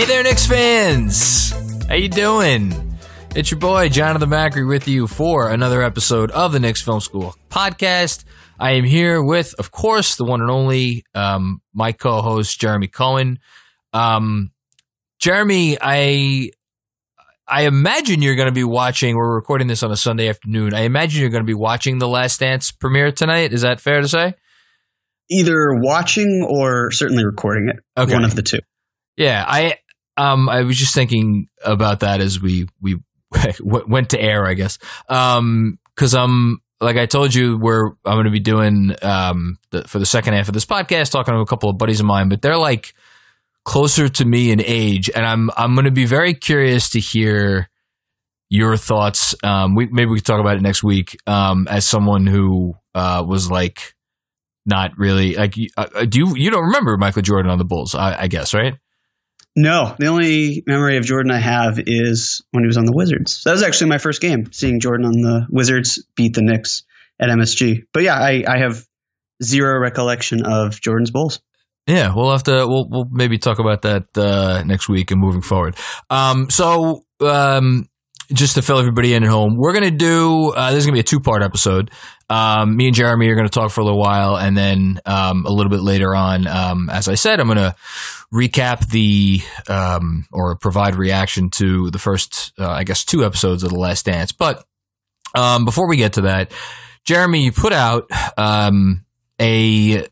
Hey there, Knicks fans! How you doing? It's your boy Jonathan Macri with you for another episode of the Knicks Film School podcast. I am here with, of course, the one and only um, my co-host Jeremy Cohen. Um, Jeremy, I I imagine you're going to be watching. We're recording this on a Sunday afternoon. I imagine you're going to be watching the Last Dance premiere tonight. Is that fair to say? Either watching or certainly recording it. Okay. One of the two. Yeah, I um I was just thinking about that as we we went to air, I guess. Um cuz I'm like I told you we're I'm going to be doing um the, for the second half of this podcast talking to a couple of buddies of mine, but they're like closer to me in age and I'm I'm going to be very curious to hear your thoughts um we maybe we could talk about it next week um as someone who uh was like not really like uh, do you you don't remember Michael Jordan on the Bulls I, I guess right No, the only memory of Jordan I have is when he was on the Wizards. That was actually my first game, seeing Jordan on the Wizards beat the Knicks at MSG. But yeah, I, I have zero recollection of Jordan's Bulls. Yeah, we'll have to. We'll we'll maybe talk about that uh, next week and moving forward. Um, so um, just to fill everybody in at home, we're gonna do. Uh, this is gonna be a two part episode. Um, me and Jeremy are gonna talk for a little while, and then um, a little bit later on, um, as I said, I'm gonna recap the um, or provide reaction to the first, uh, I guess, two episodes of the Last Dance. But um, before we get to that, Jeremy, you put out um, a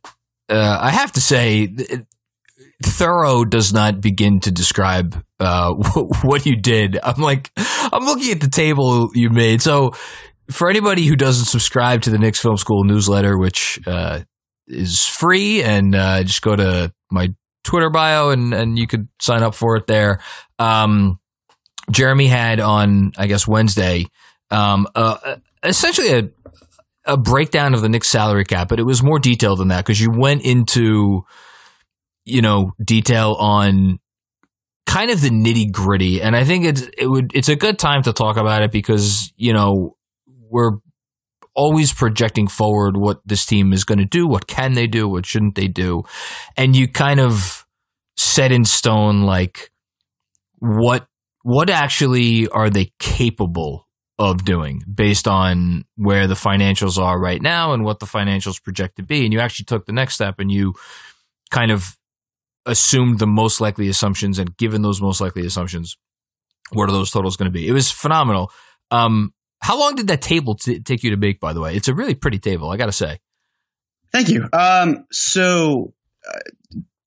uh, I have to say, th- thorough does not begin to describe uh, what you did. I'm like, I'm looking at the table you made. So, for anybody who doesn't subscribe to the Knicks Film School newsletter, which uh, is free, and uh, just go to my Twitter bio and and you could sign up for it there. Um, Jeremy had on, I guess Wednesday, um, uh, essentially a a breakdown of the Knicks salary cap, but it was more detailed than that because you went into, you know, detail on kind of the nitty gritty, and I think it's it would it's a good time to talk about it because you know we're always projecting forward what this team is going to do, what can they do, what shouldn't they do, and you kind of set in stone like what what actually are they capable of doing based on where the financials are right now and what the financials project to be. And you actually took the next step and you kind of assumed the most likely assumptions and given those most likely assumptions, what are those totals going to be? It was phenomenal. Um, how long did that table t- take you to make, by the way? It's a really pretty table, I got to say. Thank you. Um, so, uh,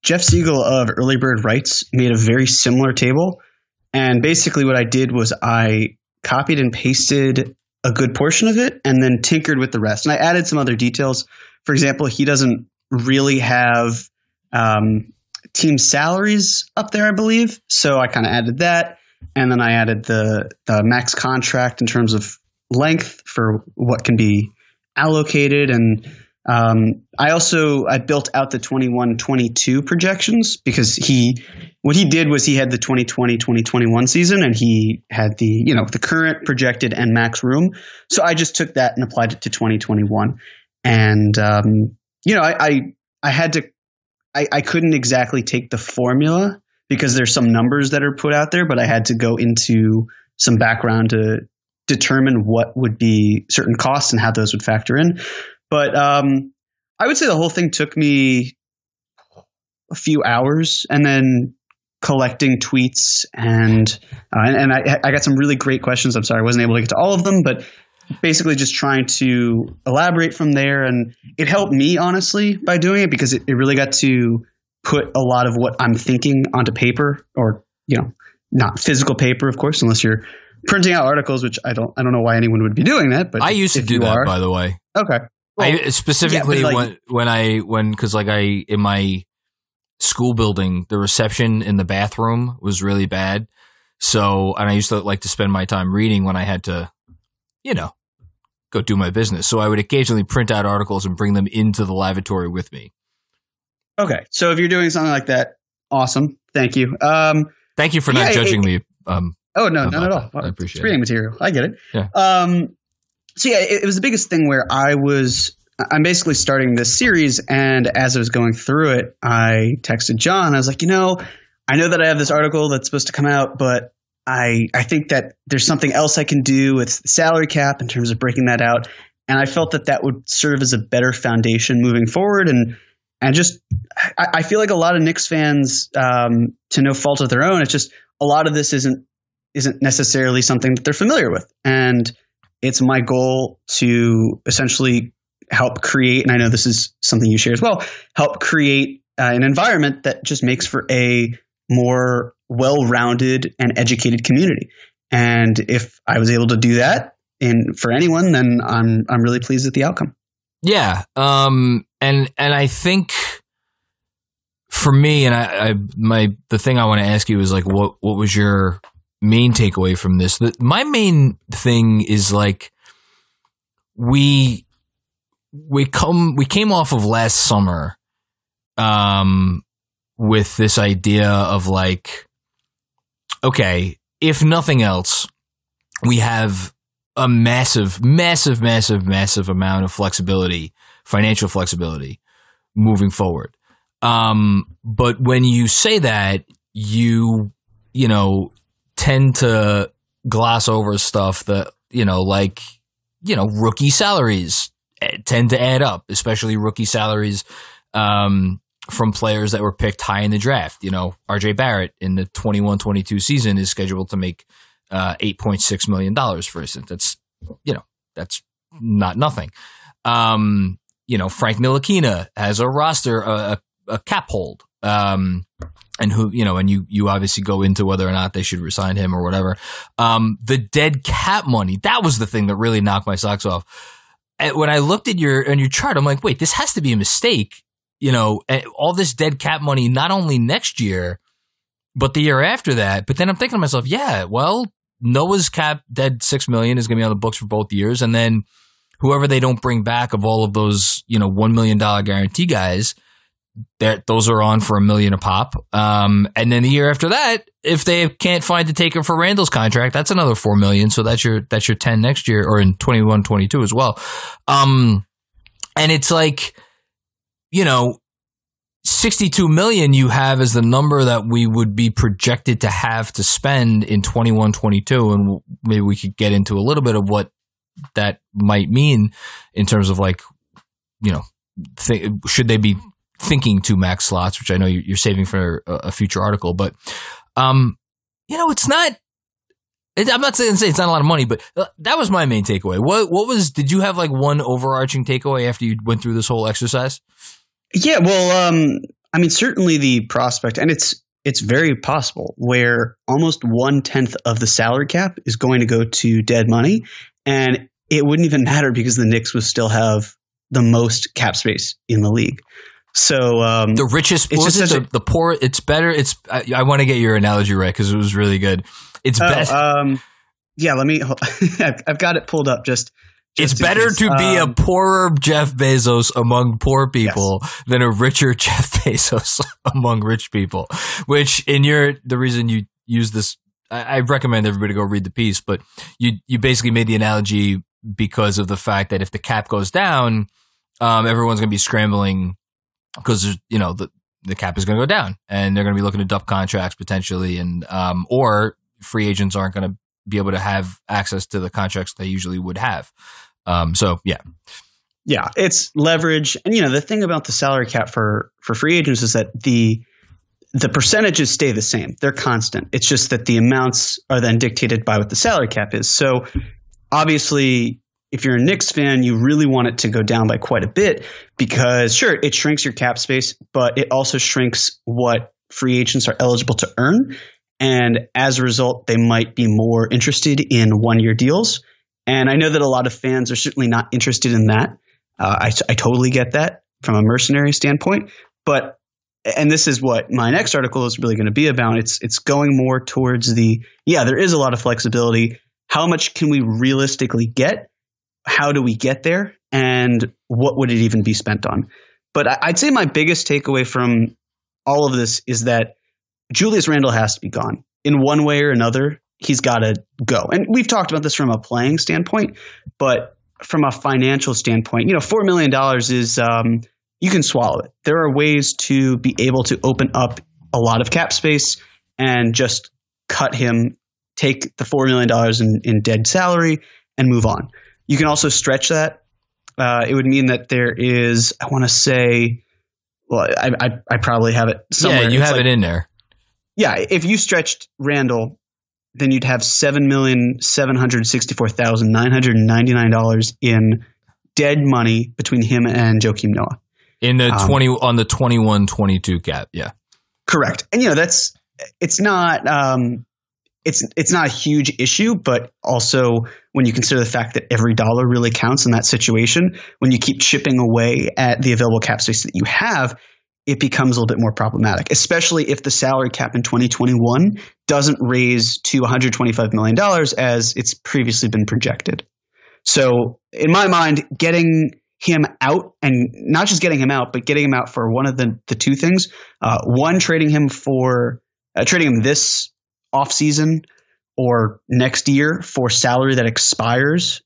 Jeff Siegel of Early Bird Rights made a very similar table. And basically, what I did was I copied and pasted a good portion of it and then tinkered with the rest. And I added some other details. For example, he doesn't really have um, team salaries up there, I believe. So I kind of added that. And then I added the, the max contract in terms of length for what can be allocated. And um, I also I built out the 21-22 projections because he what he did was he had the 2020-2021 season and he had the you know the current projected and max room. So I just took that and applied it to 2021. And um, you know I, I I had to I, I couldn't exactly take the formula because there's some numbers that are put out there, but I had to go into some background to determine what would be certain costs and how those would factor in. But um, I would say the whole thing took me a few hours, and then collecting tweets and uh, and, and I, I got some really great questions. I'm sorry I wasn't able to get to all of them, but basically just trying to elaborate from there. And it helped me honestly by doing it because it, it really got to put a lot of what I'm thinking onto paper or you know not physical paper, of course, unless you're printing out articles, which I don't I don't know why anyone would be doing that. But I used to do that, are- by the way. Okay. Well, I specifically yeah, like- when when I when because like I in my school building the reception in the bathroom was really bad. So and I used to like to spend my time reading when I had to, you know, go do my business. So I would occasionally print out articles and bring them into the lavatory with me. Okay. So if you're doing something like that, awesome. Thank you. Um, Thank you for not Yeah, it- judging me. Um, oh no, not at all. I It's appreciate reading material. I get it. Yeah. Um, so yeah, it, it was the biggest thing where I was. I'm basically starting this series, and as I was going through it, I texted John. I was like, you know, I know that I have this article that's supposed to come out, but I I think that there's something else I can do with the salary cap in terms of breaking that out, and I felt that that would serve as a better foundation moving forward, and and just I, I feel like a lot of Knicks fans, um, to no fault of their own, it's just a lot of this isn't isn't necessarily something that they're familiar with, and it's my goal to essentially help create, and I know this is something you share as well, help create uh, an environment that just makes for a more well-rounded and educated community. And if I was able to do that in for anyone, then I'm I'm really pleased with the outcome. Yeah, um, and and I think for me, and I, I my the thing I want to ask you is like, what what was your main takeaway from this? The, my main thing is like we we come we came off of last summer, um, with this idea of like, okay, if nothing else, we have a massive, massive, massive, massive amount of flexibility, financial flexibility moving forward. Um, but when you say that, you, you know, tend to gloss over stuff that, you know, like, you know, rookie salaries eh, tend to add up, especially rookie salaries, um, from players that were picked high in the draft. You know, RJ Barrett in the 21 22 season is scheduled to make uh, $8.6 million, for instance. That's, you know, that's not nothing. Um, you know, Frank Ntilikina has a roster, a, a cap hold. Um, and who, you know, and you, you obviously go into whether or not they should resign him or whatever. Um, the dead cap money, that was the thing that really knocked my socks off. And when I looked at your, and your chart, I'm like, wait, this has to be a mistake. You know, all this dead cap money, not only next year, but the year after that. But then I'm thinking to myself, yeah, well, Noah's cap dead six million is going to be on the books for both years, and then whoever they don't bring back of all of those, you know, one million dollar guarantee guys, that those are on for a million a pop. Um, and then the year after that, if they can't find the taker for Randle's contract, that's another four million. So that's your that's your ten next year, or in 21, 22 as well. Um, and it's like, you know, 62 million you have is the number that we would be projected to have to spend in 21 22 and maybe we could get into a little bit of what that might mean in terms of like you know th- should they be thinking two max slots which i know you- you're saving for a, future article but um you know it's not I'm not saying it's not a lot of money, but uh, that was my main takeaway. What what was? Did you have like one overarching takeaway after you went through this whole exercise? Yeah, well, um, I mean, certainly the prospect, and it's it's very possible where almost one tenth of the salary cap is going to go to dead money, and it wouldn't even matter because the Knicks would still have the most cap space in the league. So um, the richest It's just it, the, the poor it's better it's i, I want to get your analogy right because it was really good it's oh, better um, yeah, let me. I've, I've got it pulled up. Just, it's just in better case. to be a Um, poorer jeff bezos among poor people than a richer jeff bezos among rich people which in your the reason you use this I, I recommend everybody go read the piece but you you basically made the analogy because of the fact that if the cap goes down um, everyone's going to be scrambling because you know the the cap is going to go down, and they're going to be looking to dump contracts potentially, and um, or free agents aren't going to be able to have access to the contracts they usually would have. Um, so yeah, Yeah, it's leverage, and you know the thing about the salary cap for for free agents is that the the percentages stay the same. They're constant. It's just that the amounts are then dictated by what the salary cap is. So obviously, if you're a Knicks fan, you really want it to go down by quite a bit because sure, it shrinks your cap space, but it also shrinks what free agents are eligible to earn. And as a result, they might be more interested in one year deals. And I know that a lot of fans are certainly not interested in that. Uh, I, I totally get that from a mercenary standpoint. But and this is what my next article is really going to be about. It's it's going more towards the yeah, there is a lot of flexibility. How much can we realistically get? How do we get there? And what would it even be spent on? But I'd say my biggest takeaway from all of this is that Julius Randle has to be gone in one way or another. He's got to go. And we've talked about this from a playing standpoint, but from a financial standpoint, you know, $4 million is, um, you can swallow it. There are ways to be able to open up a lot of cap space and just cut him, take the $4 million in, in dead salary and move on. You can also stretch that. Uh, it would mean that there is, I want to say, well, I, I, I, probably have it somewhere. Yeah, you it's have like, it in there. Yeah, if you stretched Randle, then you'd have seven million seven hundred sixty four thousand nine hundred ninety nine dollars in dead money between him and Joakim Noah. In the um, twenty on the 21-22 cap, yeah. Correct. And you know, that's it's not um it's it's not a huge issue, but also when you consider the fact that every dollar really counts in that situation, when you keep chipping away at the available cap space that you have, it becomes a little bit more problematic, especially if the salary cap in 2021 doesn't raise to $125 million as it's previously been projected. So, in my mind, getting him out and not just getting him out, but getting him out for one of the, the two things uh, one, trading him for uh, trading him this offseason or next year for salary that expires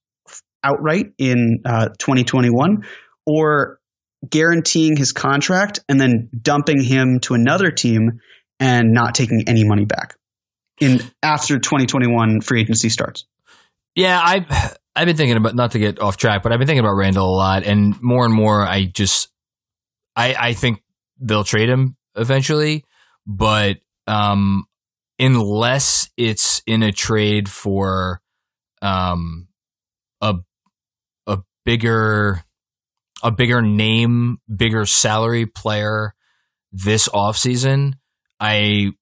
outright in uh, 2021, or guaranteeing his contract and then dumping him to another team and not taking any money back in after 2021 free agency starts. Yeah, I've I've been thinking about not to get off track, but I've been thinking about Randle a lot, and more and more, I just I I think they'll trade him eventually, but um, unless it's in a trade for um a a bigger a bigger name, bigger salary player this offseason, I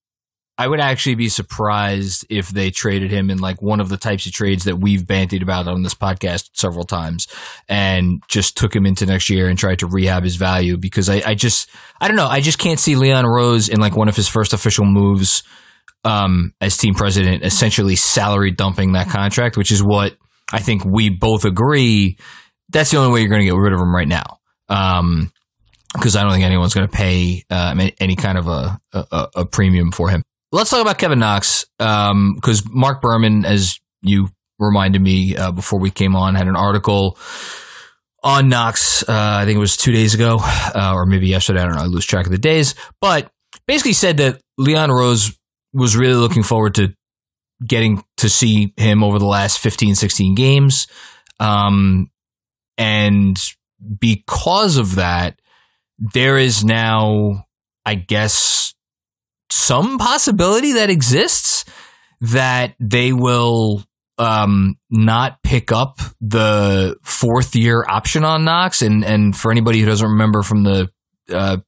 I would actually be surprised if they traded him in like one of the types of trades that we've bantied about on this podcast several times and just took him into next year and tried to rehab his value because I, I just I don't know, I just can't see Leon Rose in like one of his first official moves um, as team president, essentially salary dumping that contract, which is what I think we both agree. That's the only way you're going to get rid of him right now. Um, because I don't think anyone's going to pay uh, any kind of a, a, a, premium for him. Let's talk about Kevin Knox because um, Marc Berman, as you reminded me uh, before we came on, had an article on Knox. Uh, I think it was two days ago, uh, or maybe yesterday. I don't know. I lose track of the days, but basically said that Leon Rose was really looking forward to getting to see him over the last 15, 16 games. Um, and because of that, there is now, I guess, some possibility that exists that they will um, not pick up the fourth year option on Knox. And and for anybody who doesn't remember from the uh,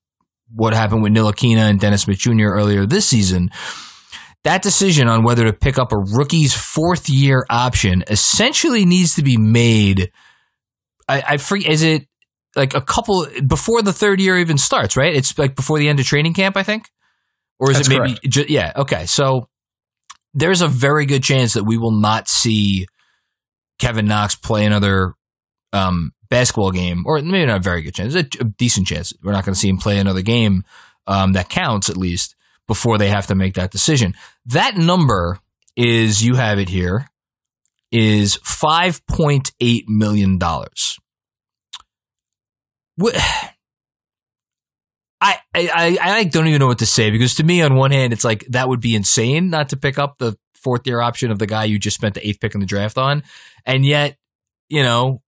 what happened with Ntilikina and Dennis Smith Jr. earlier this season, that decision on whether to pick up a rookie's fourth year option essentially needs to be made. I, I free is it like a couple before the third year even starts, right? It's like before the end of training camp, I think, or is That's it maybe? Ju- yeah, okay. So there's a very good chance that we will not see Kevin Knox play another um, basketball game, or maybe not a very good chance, a, a decent chance. We're not going to see him play another game um, that counts at least before they have to make that decision. That number is, you have it here, is $5.8 million. I, I, I don't even know what to say because to me, on one hand, it's like that would be insane not to pick up the fourth year option of the guy you just spent the eighth pick in the draft on. And yet, you know,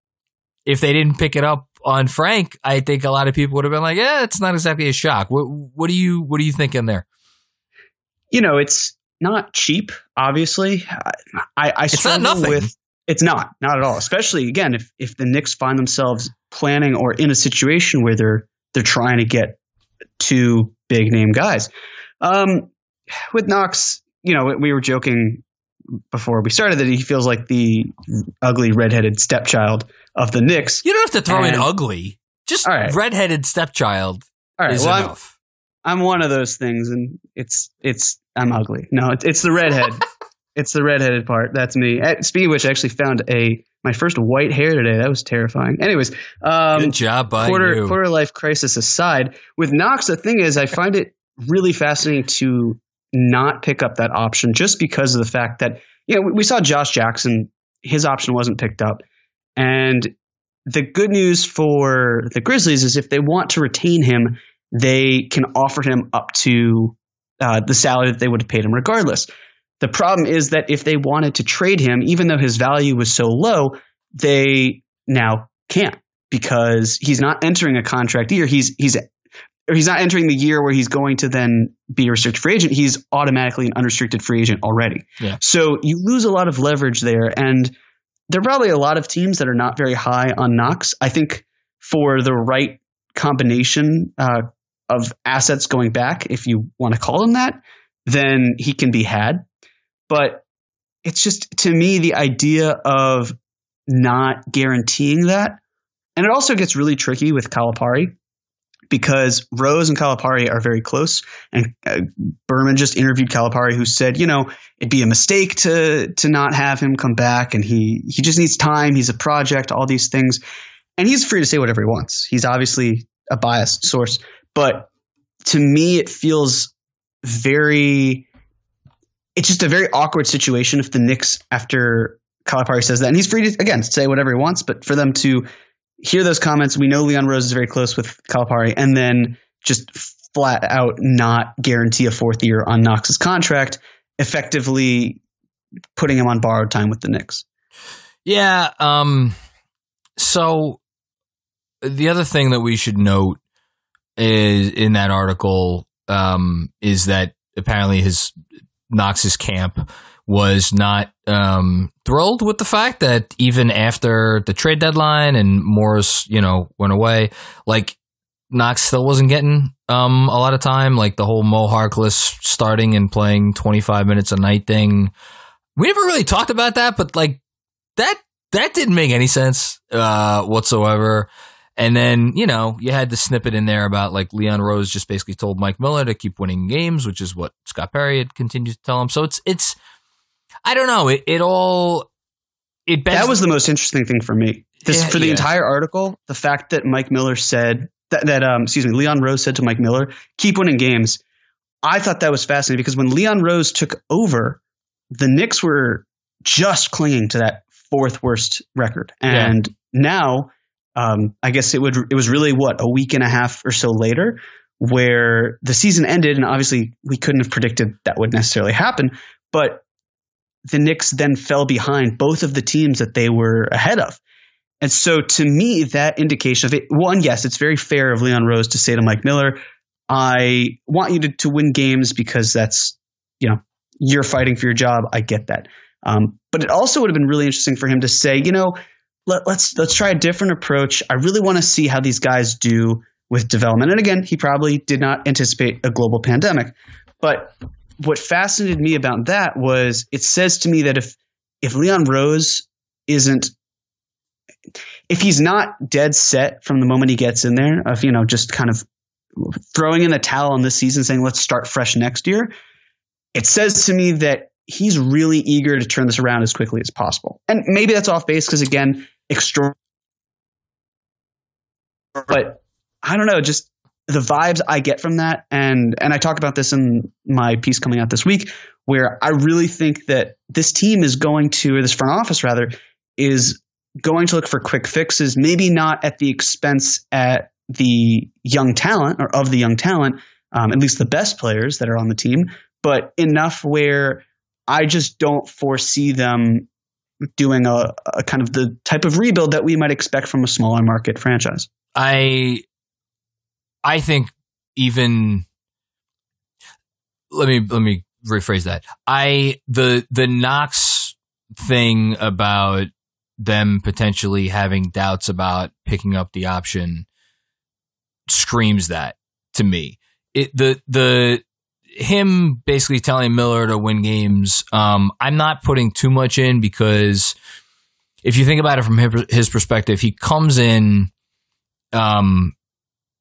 if they didn't pick it up on Frank, I think a lot of people would have been like, "Yeah, it's not exactly a shock." What what do you what are you thinking there? You know, it's not cheap. Obviously, I I, I It's not struggle nothing. with. It's not, not at all. Especially again, if if the Knicks find themselves planning or in a situation where they're they're trying to get two big name guys. Um, with Knox, you know, we were joking before we started that he feels like the ugly redheaded stepchild of the Knicks. You don't have to throw in ugly. Just right. redheaded stepchild All right, is well, enough. I'm one of those things, and it's it's I'm ugly. No, it's, it's the redhead. it's the redheaded part. That's me. Eh, Speaking of which, I actually found a my first white hair today. That was terrifying. Anyways, um, Good job by quarter you. quarter life crisis aside, with Knox, the thing is, I find it really fascinating to not pick up that option just because of the fact that you know we- we saw Josh Jackson, his option wasn't picked up, and the good news for the Grizzlies is if they want to retain him, they can offer him up to uh, the salary that they would have paid him regardless. The problem is that if they wanted to trade him, even though his value was so low, they now can't because he's not entering a contract year. He's he's or he's not entering the year where he's going to then be a restricted free agent. He's automatically an unrestricted free agent already. Yeah. So you lose a lot of leverage there, and there are probably a lot of teams that are not very high on Knox. I think for the right combination uh, of assets going back, if you want to call them that, then he can be had. But it's just to me the idea of not guaranteeing that, and it also gets really tricky with Calipari because Rose and Calipari are very close, and uh, Berman just interviewed Calipari, who said, you know, it'd be a mistake to to not have him come back, and he he just needs time. He's a project, all these things, and he's free to say whatever he wants. He's obviously a biased source, but to me, it feels very. It's just a very awkward situation if the Knicks, after Calipari says that, and he's free to again say whatever he wants, but for them to hear those comments, we know Leon Rose is very close with Calipari, and then just flat out not guarantee a fourth year on Knox's contract, effectively putting him on borrowed time with the Knicks. Yeah. Um. So the other thing that we should note is in that article um, is that apparently his Knox's camp was not um, thrilled with the fact that even after the trade deadline and Morris, you know, went away, like Knox still wasn't getting um, a lot of time. Like the whole Mo starting and playing 25 minutes a night thing. We never really talked about that, but like that that didn't make any sense uh, whatsoever. And then, you know, you had the snippet in there about like Leon Rose just basically told Mike Miller to keep winning games, which is what Scott Perry had continued to tell him. So it's it's I don't know. It it all it begs That was the most interesting thing for me. This Yeah, for the yeah. entire article, the fact that Mike Miller said that, that um, excuse me, Leon Rose said to Mike Miller, "Keep winning games." I thought that was fascinating because when Leon Rose took over, the Knicks were just clinging to that fourth worst record, Yeah. and now um, I guess it would it was really what a week and a half or so later where the season ended, and obviously we couldn't have predicted that would necessarily happen, but the Knicks then fell behind both of the teams that they were ahead of. And so to me, that indication of it, one, yes, it's very fair of Leon Rose to say to Mike Miller, I want you to, to win games because that's, you know, you're fighting for your job. I get that. Um, but it also would have been really interesting for him to say, you know, let, let's let's try a different approach. I really want to see how these guys do with development. And again, he probably did not anticipate a global pandemic. But what fascinated me about that was it says to me that if if Leon Rose isn't if he's not dead set from the moment he gets in there of you know just kind of throwing in the towel on this season saying let's start fresh next year it says to me that he's really eager to turn this around as quickly as possible. And maybe that's off base because again extra but i don't know just the vibes i get from that. And and i talk about this in my piece coming out this week where i really think that this team is going to or this front office rather is going to look for quick fixes maybe not at the expense at the young talent or of the young talent um, at least the best players that are on the team but enough where i just don't foresee them doing a, a kind of the type of rebuild that we might expect from a smaller market franchise I I think even let me let me rephrase that. I the the Knox thing about them potentially having doubts about picking up the option screams that to me. It the the him basically telling Miller to win games. Um, I'm not putting too much in because if you think about it from his perspective, he comes in. Um,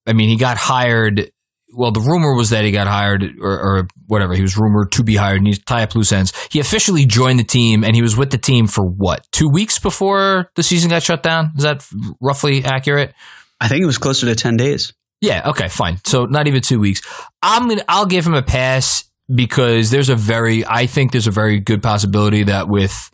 I mean, he got hired. Well, the rumor was that he got hired, or, or whatever. He was rumored to be hired. And he's tie up loose ends. He officially joined the team, and he was with the team for what two weeks before the season got shut down. Is that roughly accurate? I think it was closer to ten days. Yeah. Okay. Fine. So not even two weeks. I'm gonna. I'll give him a pass because there's a very. I think there's a very good possibility that with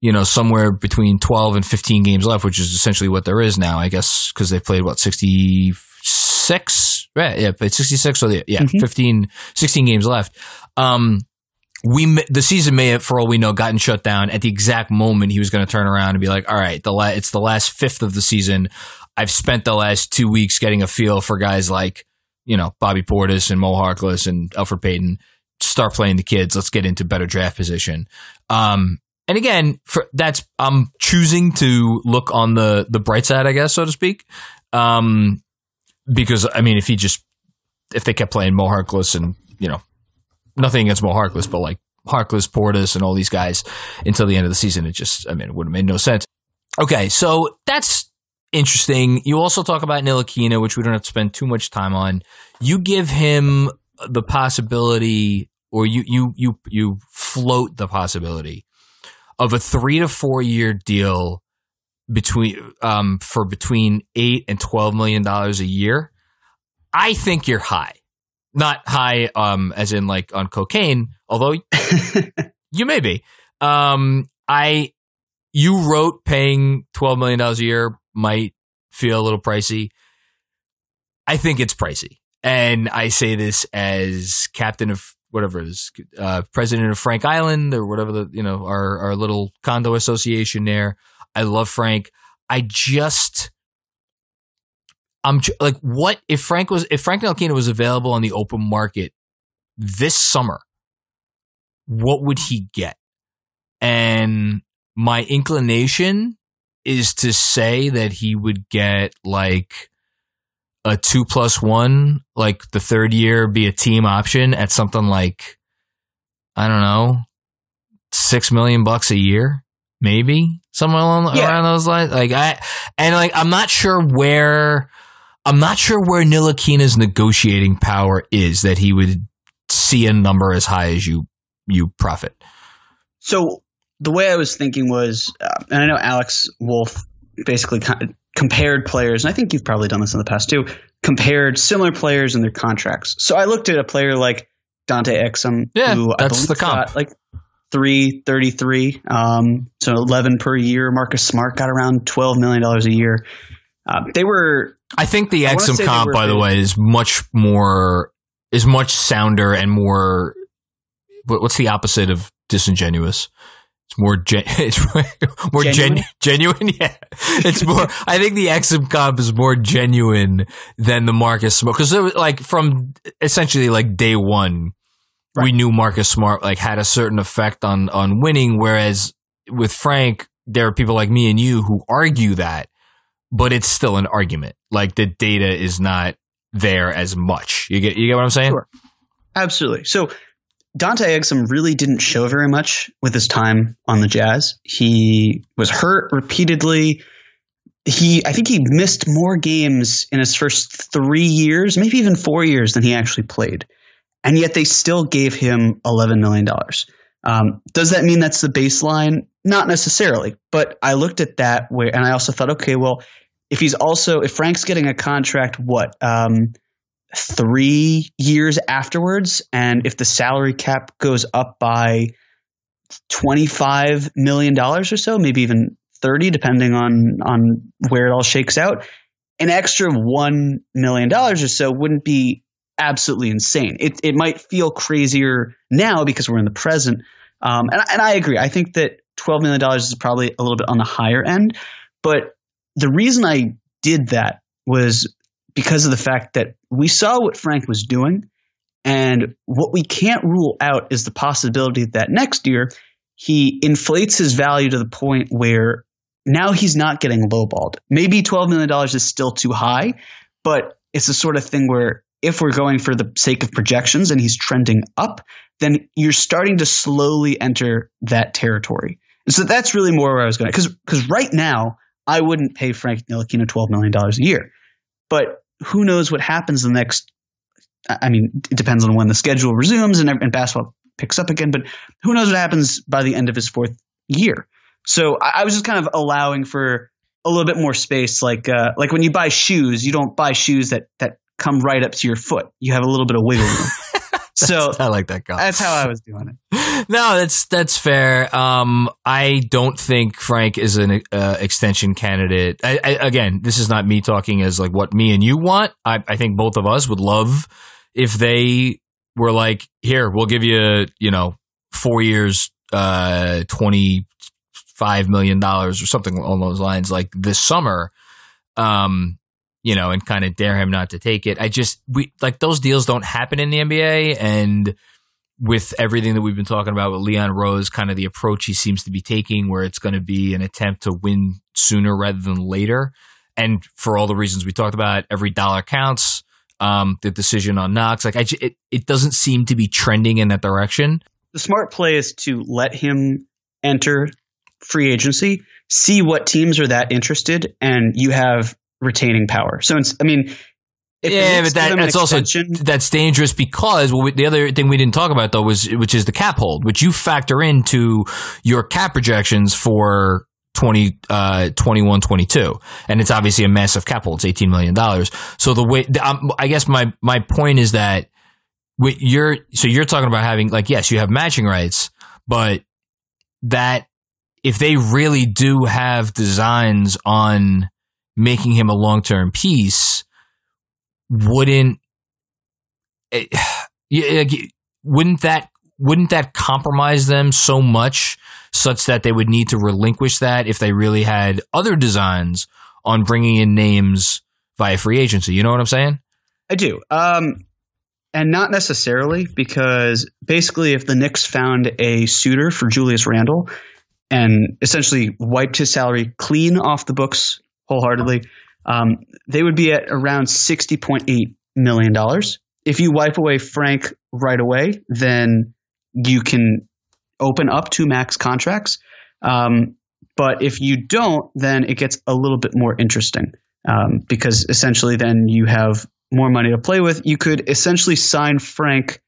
you know somewhere between 12 and 15 games left, which is essentially what there is now. I guess because they've played what 66. Right. Yeah. Played 66. So yeah, mm-hmm. 15, 16 games left. Um, we the season may have, for all we know, gotten shut down at the exact moment he was going to turn around and be like, "All right, the la- it's the last fifth of the season. I've spent the last two weeks getting a feel for guys like, you know, Bobby Portis and Mo Harkless and Elfrid Payton. Start playing the kids. Let's get into better draft position. Um, and again, for that's I'm choosing to look on the the bright side, I guess, so to speak. Um, because I mean, if he just if they kept playing Mo Harkless and you know nothing against Mo Harkless, but like Harkless, Portis, and all these guys until the end of the season, it just I mean, it would have made no sense. Okay, so that's interesting. You also talk about Ntilikina, which we don't have to spend too much time on. You give him the possibility, or you you you you float the possibility of a three to four year deal between um for between eight and twelve million dollars a year. I think you're high, not high um as in like on cocaine, although you may be. Um, I you wrote paying twelve million dollars a year might feel a little pricey. I think it's pricey. And I say this as captain of whatever it is, uh, president of Frank Island or whatever the, you know, our, our little condo association there. I love Frank. I just, I'm like, what if Frank was, if Frank Ntilikina was available on the open market this summer, what would he get? And my inclination is to say that he would get like a two plus one, like the third year be a team option at something like, I don't know, six million bucks a year, maybe somewhere along yeah. around those lines. Like I, and like, I'm not sure where, I'm not sure where Ntilikina's negotiating power is that he would see a number as high as you, you profit. So the way I was thinking was, uh, and I know Alex Wolf basically compared players, and I think you've probably done this in the past too, compared similar players and their contracts. So I looked at a player like Dante Exum, yeah, who that's I the comp. like three thirty three, um, so eleven per year. Marcus Smart got around twelve million dollars a year. Uh, they were. I think the Exum comp, by the way, is much more is much sounder and more. What's the opposite of disingenuous? It's more gen- it's more, genuine? Gen- genuine. Yeah, it's more. I think the Exum comp is more genuine than the Marcus Smart because like from essentially like day one, right. we knew Marcus Smart like had a certain effect on on winning. Whereas with Frank, there are people like me and you who argue that, but it's still an argument. Like the data is not there as much. You get you get what I'm saying? Sure. Absolutely. So Dante Exum really didn't show very much with his time on the Jazz. He was hurt repeatedly. He, I think he missed more games in his first three years, maybe even four years, than he actually played. And yet they still gave him $11 million. Um, does that mean that's the baseline? Not necessarily. But I looked at that where, and I also thought, okay, well, if he's also, if Frank's getting a contract, what? Um, three years afterwards. And if the salary cap goes up by $25 million or so, maybe even 30, depending on, on where it all shakes out, an extra $1 million or so wouldn't be absolutely insane. It, it might feel crazier now because we're in the present. Um, and, and I agree. I think that $12 million is probably a little bit on the higher end. But the reason I did that was because of the fact that we saw what Frank was doing And what we can't rule out is the possibility that next year he inflates his value to the point where now he's not getting lowballed. Maybe $12 million is still too high, but it's the sort of thing where if we're going for the sake of projections and he's trending up, then you're starting to slowly enter that territory. And so that's really more where I was going. Because right now, I wouldn't pay Frank Ntilikina $12 million a year. But who knows what happens the next I mean, it depends on when the schedule resumes and, and basketball picks up again, but who knows what happens by the end of his fourth year. So I, I was just kind of allowing for a little bit more space. Like, uh, like when you buy shoes, you don't buy shoes that, that come right up to your foot. You have a little bit of wiggle room. so I like that. Guy. That's how I was doing it. No, that's that's fair. Um, I don't think Frank is an uh, extension candidate. I, I, again, this is not me talking as like what me and you want. I, I think both of us would love if they were like, here, we'll give you, you know, four years, uh, twenty five million dollars or something along those lines, like this summer. Um, you know, and kind of dare him not to take it. I just we like those deals don't happen in the NBA, and with everything that we've been talking about with Leon Rose, kind of the approach he seems to be taking, where it's going to be an attempt to win sooner rather than later, and for all the reasons we talked about, every dollar counts. Um, the decision on Knox, like I, it, it doesn't seem to be trending in that direction. The smart play is to let him enter free agency, see what teams are that interested, and you have retaining power. So it's, I mean, yeah, but that, that's also that's dangerous because well, the other thing we didn't talk about though was which is the cap hold, which you factor into your cap projections for 20, uh, 21, 22. And it's obviously a massive cap hold. It's $18 million. So the way, um, I guess my, my point is that you're, so you're talking about having like, yes, you have matching rights, but that if they really do have designs on making him a long term piece, wouldn't it, wouldn't that wouldn't that compromise them so much such that they would need to relinquish that if they really had other designs on bringing in names via free agency? You know what i'm saying? I do. Um, and not necessarily because basically if the Knicks found a suitor for Julius Randle and essentially wiped his salary clean off the books wholeheartedly, um, they would be at around $60.8 million. If you wipe away Frank right away, then you can open up two max contracts. Um, but if you don't, then it gets a little bit more interesting um, because essentially then you have more money to play with. You could essentially sign Frank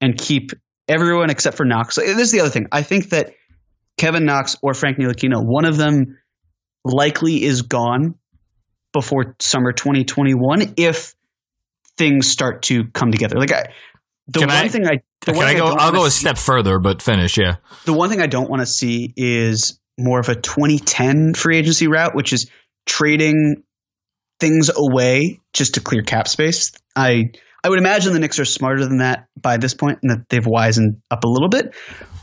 and keep everyone except for Knox. This is the other thing. I think that Kevin Knox or Frank Ntilikina, one of them likely is gone before summer 2021 if things start to come together. Like I, the can one I, thing I can I go? I will go a see, step further, but finish. Yeah. The one thing I don't want to see is more of a 2010 free agency route, which is trading things away just to clear cap space. I I would imagine the Knicks are smarter than that by this point, and that they've wisened up a little bit.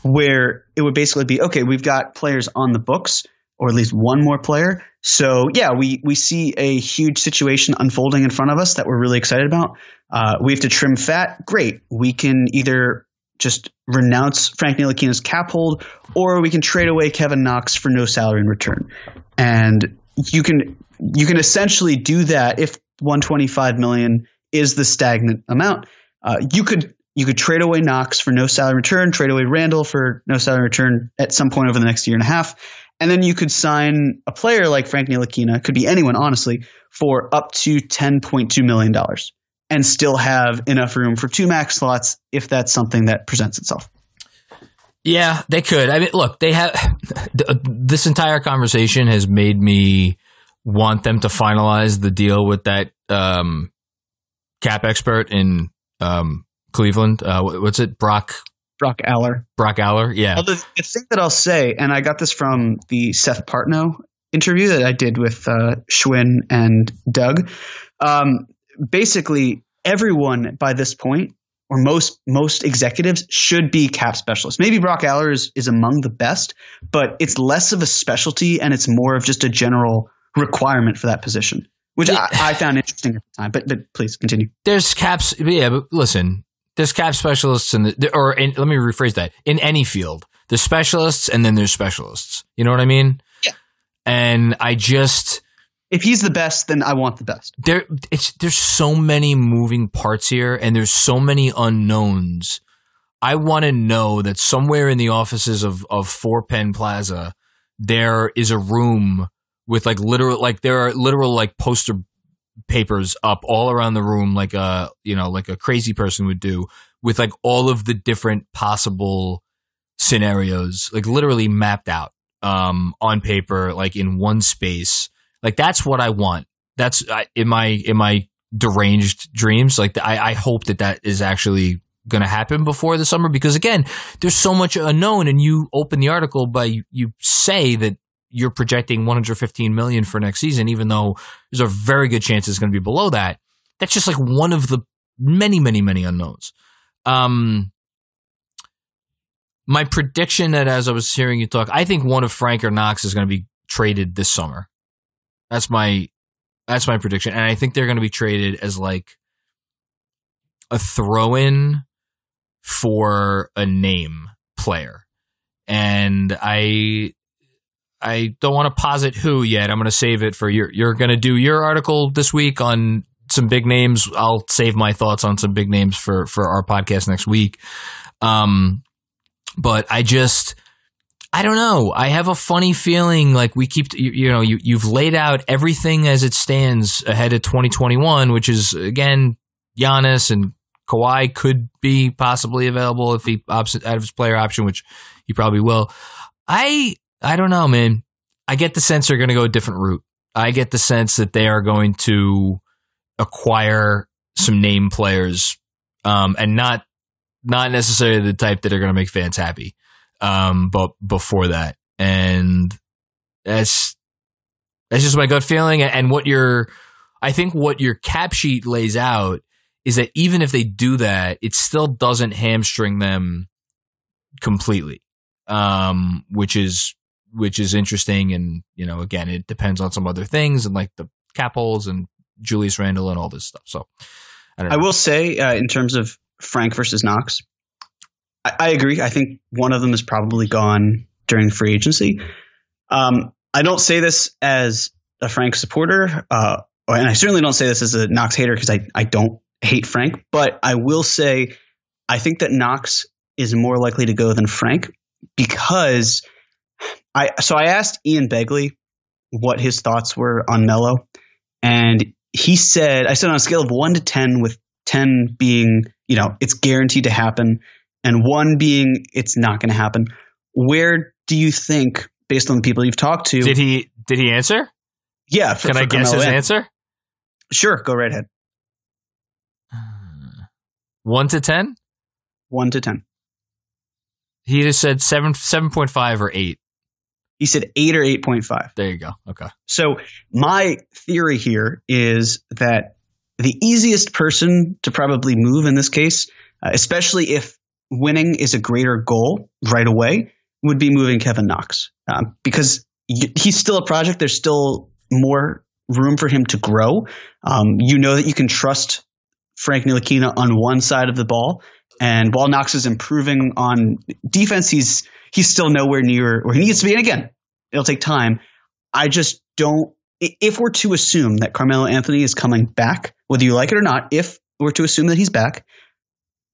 Where it would basically be okay, we've got players on the books or at least one more player. So yeah, we we see a huge situation unfolding in front of us that we're really excited about. Uh, we have to trim fat. Great, we can either just renounce Frank Ntilikina's cap hold, or we can trade away Kevin Knox for no salary in return. And you can you can essentially do that if 125 million is the stagnant amount. Uh, you could you could trade away Knox for no salary return, trade away Randle for no salary return at some point over the next year and a half, and then you could sign a player like Frank Ntilikina, could be anyone, honestly, for up to $10.2 million and still have enough room for two max slots if that's something that presents itself. Yeah, they could. I mean, look, they have this entire conversation has made me want them to finalize the deal with that um, cap expert in um, Cleveland. Uh, what's it? Brock Brock Aller. Brock Aller, yeah. Although the thing that I'll say, and I got this from the Seth Partnow interview that I did with uh, Schwinn and Doug. Um, basically, everyone by this point, or most most executives, should be cap specialists. Maybe Brock Aller is, is among the best, but it's less of a specialty and it's more of just a general requirement for that position, which I, I found interesting at the time. But but please continue. There's caps, yeah. But listen, there's cap specialists in the or in, let me rephrase that in any field. There's specialists and then there's specialists. You know what I mean? Yeah. And I just If he's the best, then I want the best. there it's there's so many moving parts here and there's so many unknowns. I want to know that somewhere in the offices of of Four Penn Plaza there is a room with like literal like there are literal like poster papers up all around the room like a you know like a crazy person would do with like all of the different possible scenarios like literally mapped out um on paper like in one space. Like that's what i want. That's I in my in my deranged dreams like i i hope that that is actually going to happen before the summer because again there's so much unknown and you open the article by you say that you're projecting 115 million for next season even though there's a very good chance it's going to be below that that's just like one of the many many many unknowns. Um my prediction that as i was hearing you talk i think one of frank or knox is going to be traded this summer. That's my that's my prediction and i think they're going to be traded as like a throw-in for a name player. And i i don't want to posit who yet i'm going to save it for your you're going to do your article this week on some big names i'll save my thoughts on some big names for for our podcast next week um but i just I don't know. I have a funny feeling like we keep, you, you know, you, you've laid out everything as it stands ahead of 2021, which is again, Giannis and Kawhi could be possibly available if he opts out of his player option, which he probably will. I, I don't know, man. I get the sense they're going to go a different route. I get the sense that they are going to acquire some name players, um, and not, not necessarily the type that are going to make fans happy um, but before that, and that's that's just my gut feeling. And what your, I think what your cap sheet lays out is that even if they do that, it still doesn't hamstring them completely, um, which is which is interesting. And you know, again, it depends on some other things and like the cap holes and Julius Randle and all this stuff. So I, I will say, uh, in terms of Frank versus Knox, I, I, agree. I think one of them is probably gone during free agency. Um, I don't say this as a Frank supporter, uh, and I certainly don't say this as a Knox hater because I, I don't hate Frank, but I will say I think that Knox is more likely to go than Frank because I so I asked Ian Begley what his thoughts were on Melo, and he said I said on a scale of one to ten, with ten being you know it's guaranteed to happen, and one being it's not going to happen. Where do you think, based on the people you've talked to, did he did he answer? Yeah, for, can for I guess his answer? Sure, go right ahead. Uh, one to ten. One to ten. He just said seven seven point five or eight. He said eight or eight point five. There you go. Okay. So my theory here is that the easiest person to probably move in this case, uh, especially if winning is a greater goal right away, would be moving Kevin Knox um, because he's still a project. There's still more room for him to grow. Um, you know that you can trust Frank Ntilikina on one side of the ball, and while Knox is improving on defense, he's he's still nowhere near where he needs to be. And again, it'll take time. I just don't. If we're to assume that Carmelo Anthony is coming back, whether you like it or not, if we're to assume that he's back,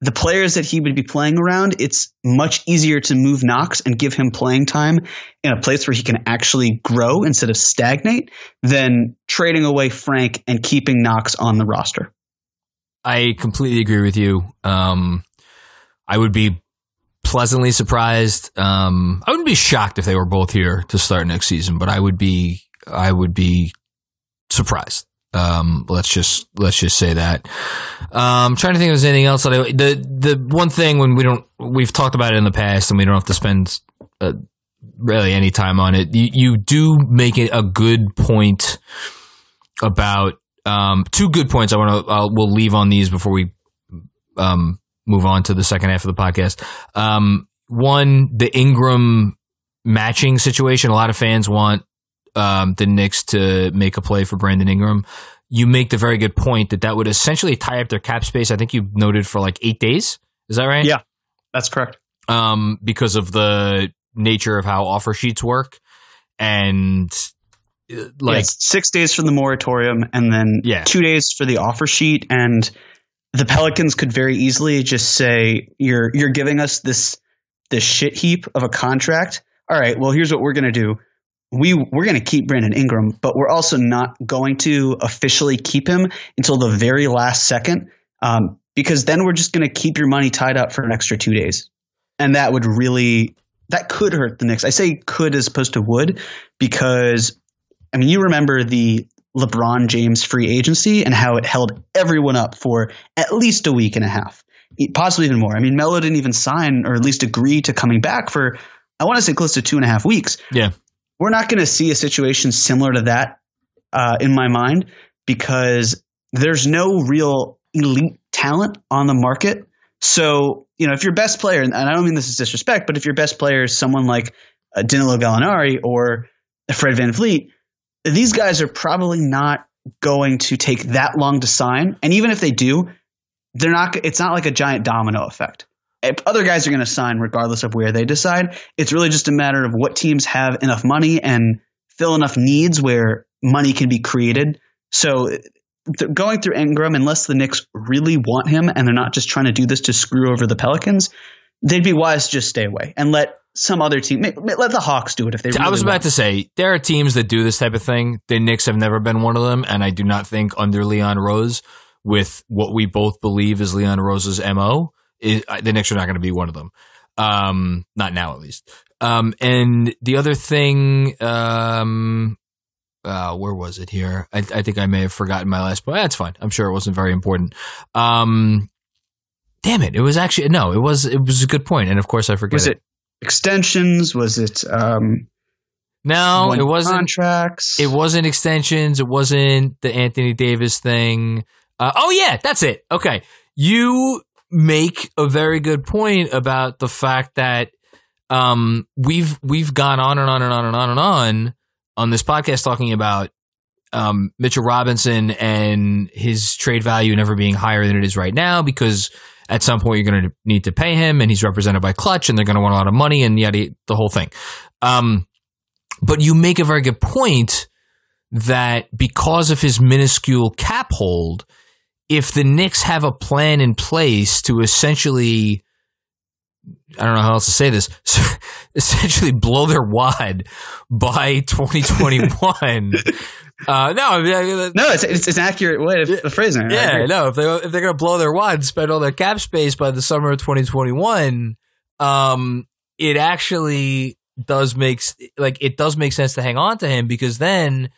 the players that he would be playing around, it's much easier to move Knox and give him playing time in a place where he can actually grow instead of stagnate than trading away Frank and keeping Knox on the roster. I completely agree with you. Um, I would be pleasantly surprised. Um, I wouldn't be shocked if they were both here to start next season, but I would be I would be surprised. Um, let's just let's just say that. Um, trying to think if there's anything else that I the the one thing when we don't we've talked about it in the past and we don't have to spend uh, really any time on it. You you do make it a good point about um, two good points. I want to we'll leave on these before we um, move on to the second half of the podcast. Um, one, the Ingram matching situation. A lot of fans want um, the Knicks to make a play for Brandon Ingram. You make the very good point that that would essentially tie up their cap space. I think you noted for like eight days. Is that right? Yeah. That's correct. Um, because of the nature of how offer sheets work, and uh, like yeah, six days for the moratorium, and then Yeah. two days for the offer sheet. And the Pelicans could very easily just say, "You're you're giving us this this shit heap of a contract. All right, well, here's what we're gonna do. We we're gonna keep Brandon Ingram, but we're also not going to officially keep him until the very last second, um, because then we're just gonna keep your money tied up for an extra two days, and that would really that could hurt the Knicks. I say could as opposed to would because I mean, you remember the LeBron James free agency and how it held everyone up for at least a week and a half, possibly even more. I mean, Melo didn't even sign or at least agree to coming back for, I want to say close to two and a half weeks. Yeah. We're not going to see a situation similar to that uh, in my mind because there's no real elite talent on the market. So, you know, if your best player, and I don't mean this is disrespect, but if your best player is someone like uh, Danilo Gallinari or Fred VanVleet, these guys are probably not going to take that long to sign. And even if they do, they're not. It's not like a giant domino effect. Other guys are going to sign regardless of where they decide. It's really just a matter of what teams have enough money and fill enough needs where money can be created. So th- going through Ingram, unless the Knicks really want him and they're not just trying to do this to screw over the Pelicans, they'd be wise to just stay away and let some other team let the Hawks do it if they. Really I was want. about to say there are teams that do this type of thing. The Knicks have never been one of them, and I do not think under Leon Rose, with what we both believe is Leon Rose's mo, is, the Knicks are not going to be one of them. Um, not now, at least. Um, and the other thing, um, uh, where was it here? I, I think I may have forgotten my last point. That's fine. I'm sure it wasn't very important. Um, damn it! It was actually no. It was it was a good point, and of course I forget. Was it extensions? Was it um, No, it wasn't. contracts? It wasn't extensions. It wasn't the Anthony Davis thing. Uh, oh yeah, that's it. Okay, you make a very good point about the fact that um, we've we've gone on and on and on and on and on on this podcast talking about um, Mitchell Robinson and his trade value never being higher than it is right now because at some point you're going to need to pay him and he's represented by Clutch and they're going to want a lot of money and the whole thing. Um, but you make a very good point that because of his minuscule cap hold, if the Knicks have a plan in place to essentially, I don't know how else to say this, essentially blow their wad by 2021. uh, no, I mean, I- no, it's, it's it's an accurate way of the phrasing. yeah, no. If they if they're gonna blow their wad and spend all their cap space by the summer of 2021, um, it actually does make s- like it does make sense to hang on to him because then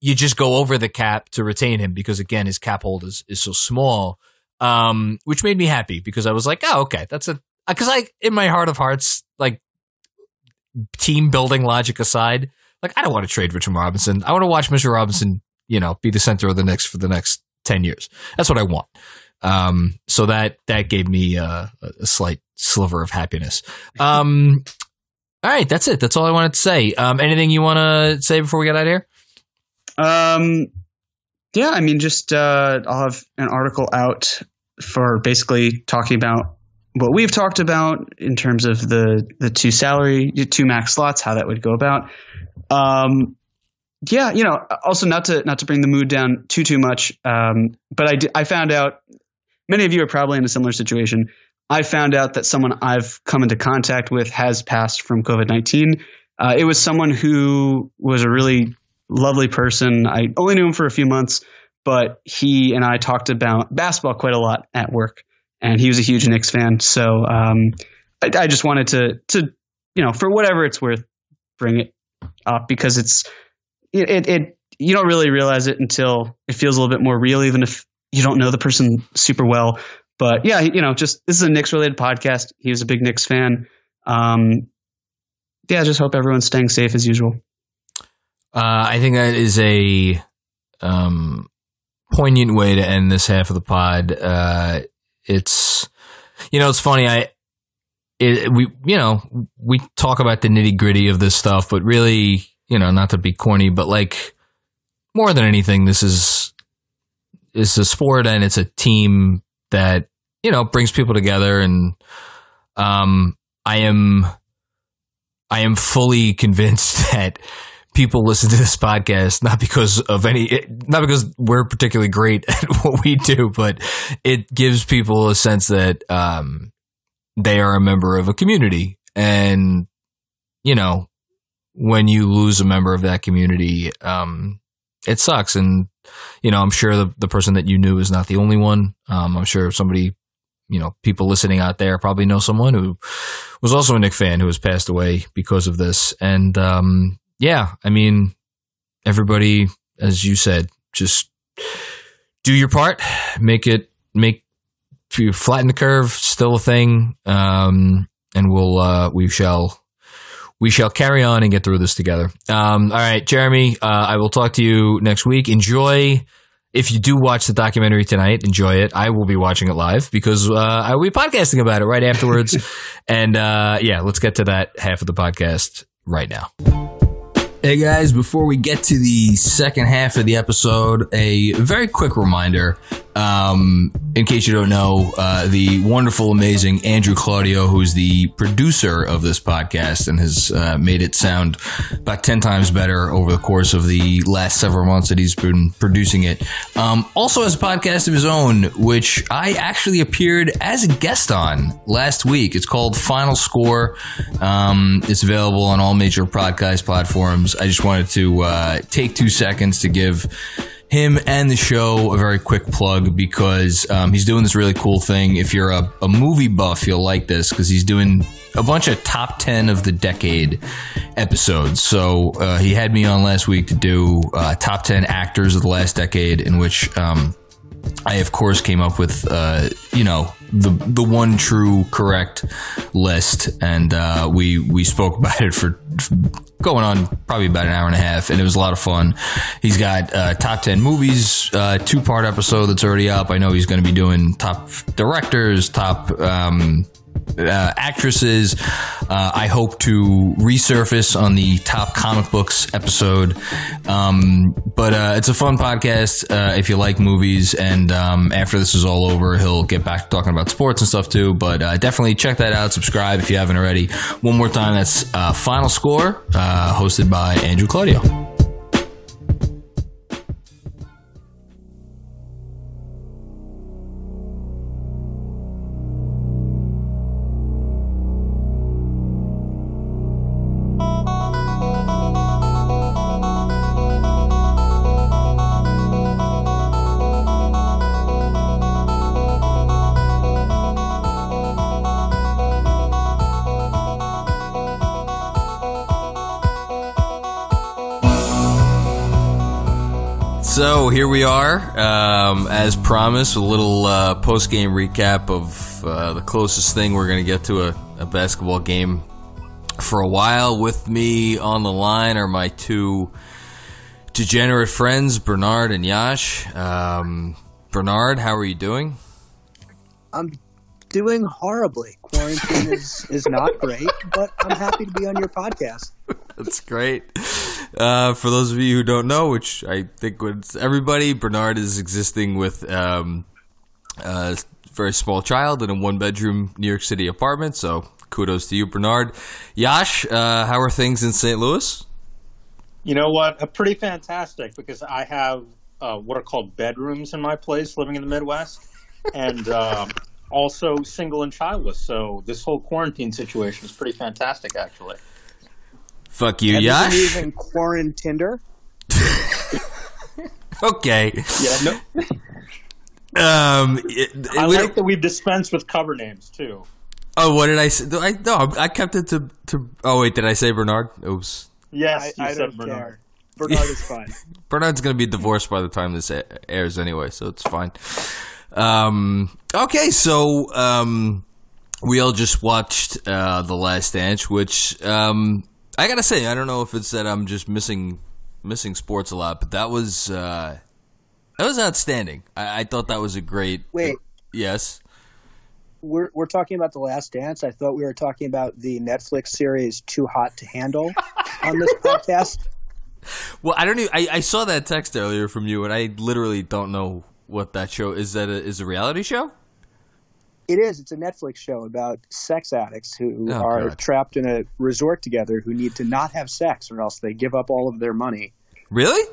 you just go over the cap to retain him because again his cap hold is is so small. Um, which made me happy because I was like, oh, okay, that's a because I in my heart of hearts like team building logic aside, like I don't want to trade Richard Robinson. I want to watch Mr. Robinson, you know, be the center of the Knicks for the next ten years. That's what I want. Um, so that that gave me uh, a slight sliver of happiness. Um, all right, that's it. That's all I wanted to say. Um, anything you want to say before we get out of here? Um, yeah, I mean, just uh, I'll have an article out for basically talking about what we've talked about in terms of the the two salary, two max slots, how that would go about. Um, yeah, you know, also not to not to bring the mood down too too much, um, but I I found out many of you are probably in a similar situation. I found out that someone I've come into contact with has passed from COVID nineteen. Uh, it was someone who was a really lovely person. I only knew him for a few months, but he and I talked about basketball quite a lot at work, and he was a huge Knicks fan. So um, I, I just wanted to to you know for whatever it's worth, bring it up because it's it, it it you don't really realize it until it feels a little bit more real, even if you don't know the person super well. But yeah, you know, just this is a Knicks related podcast. He was a big Knicks fan. Um, yeah, I just hope everyone's staying safe as usual. Uh, I think that is a um, poignant way to end this half of the pod. Uh, it's you know it's funny I it, we you know we talk about the nitty gritty of this stuff, but really you know not to be corny, but like more than anything, this is is a sport and it's a team that you know brings people together, and um, I am I am fully convinced that people listen to this podcast not because of any not because we're particularly great at what we do, but it gives people a sense that um, they are a member of a community, and you know when you lose a member of that community, um, it sucks. And, you know, I'm sure the, the person that you knew is not the only one. Um, I'm sure somebody, you know, people listening out there probably know someone who was also a Knick fan who has passed away because of this. And, um, yeah, I mean, everybody, as you said, just do your part, make it, make, you flatten the curve, still a thing. Um, and we'll, uh, we shall, we shall carry on and get through this together. Um, all right, Jeremy, uh, I will talk to you next week. Enjoy. If you do watch the documentary tonight, enjoy it. I will be watching it live because uh, I will be podcasting about it right afterwards. and uh, yeah, let's get to that half of the podcast right now. Hey guys, before we get to the second half of the episode, a very quick reminder. Um, in case you don't know, uh, the wonderful, amazing Andrew Claudio, who's the producer of this podcast and has uh, made it sound about 10 times better over the course of the last several months that he's been producing it, um, also has a podcast of his own, which I actually appeared as a guest on last week. It's called Final Score. Um, it's available on all major podcast platforms. I just wanted to uh, take two seconds to give him and the show a very quick plug because um, he's doing this really cool thing. If you're a, a movie buff, you'll like this because he's doing a bunch of top 10 of the decade episodes. So uh, he had me on last week to do uh, top 10 actors of the last decade, in which um, I, of course, came up with, uh, you know, the the one true correct list, and uh, we we spoke about it for going on probably about an hour and a half, and it was a lot of fun. He's got uh, top ten movies, uh, two part episode that's already up. I know he's going to be doing top directors, top um, uh, actresses. Uh, I hope to resurface on the top comic books episode. Um, but uh, it's a fun podcast uh, if you like movies. And um, after this is all over, he'll get back to talking about sports and stuff too. But uh, definitely check that out. Subscribe if you haven't already. One more time, that's uh, Final Score, hosted by Andrew Claudio. Are, um, as promised, a little uh, post game recap of uh, the closest thing we're going to get to a, a, basketball game for a while. With me on the line are my two degenerate friends, Bernard and Yash. Um, Bernard, how are you doing? I'm doing horribly. Quarantine is, is not great, but I'm happy to be on your podcast. That's great. Uh, for those of you who don't know, which I think was everybody, Bernard is existing with um, a very small child in a one bedroom New York City apartment. So kudos to you, Bernard. Yash, uh, how are things in St. Louis? You know what? Uh, pretty fantastic because I have uh, what are called bedrooms in my place living in the Midwest. And um, also single and childless. So this whole quarantine situation is pretty fantastic, actually. Fuck you, Have Yash. You using Quarantinder? okay. Yeah. No, um, it, I like that we've dispensed with cover names too. Oh, what did I say? I no, I kept it to to. Oh wait, did I say Bernard? Oops. Yes, I, I don't Bernard. care. Bernard is fine. Bernard's gonna be divorced by the time this airs anyway, so it's fine. Um, okay, so um, we all just watched uh, The Last Dance, which um, I gotta say, I don't know if it's that I'm just missing missing sports a lot, but that was uh, that was outstanding. I, I thought that was a great. Wait. yes. We're we're talking about The Last Dance. I thought we were talking about the Netflix series Too Hot to Handle on this podcast. Well, I don't even. I, I saw that text earlier from you, and I literally don't know what that show is. That a, is a reality show? It is. It's a Netflix show about sex addicts who Oh, are God. trapped in a resort together who need to not have sex or else they give up all of their money. Really?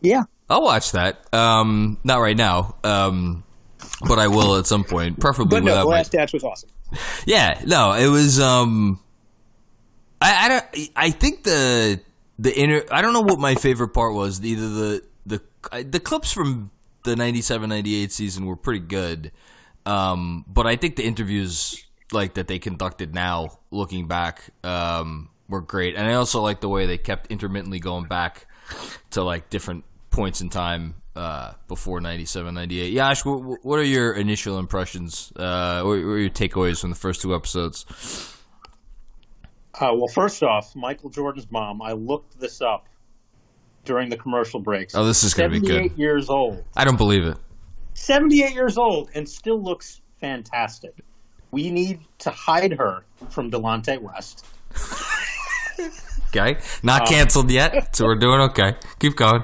Yeah. I'll watch that. Um, not right now. Um, but I will at some point, preferably But no, without The my Last Dance was awesome. Yeah, no, it was. Um, I I don't. I think the the inner. I don't know what my favorite part was. Either the the the clips from the 97-98 season were pretty good, um, but I think the interviews like that they conducted now, looking back, um, were great. And I also like the way they kept intermittently going back to like different points in time uh, before 97, 98. Yash, what, what are your initial impressions? Uh, what are your takeaways from the first two episodes? Uh, well, first off, Michael Jordan's mom. I looked this up during the commercial breaks. Oh, this is gonna be good. 78 years old. I don't believe it. 78 years old and still looks fantastic. We need to hide her from Delonte West. Okay, not Um, canceled yet, so we're doing okay. Keep going.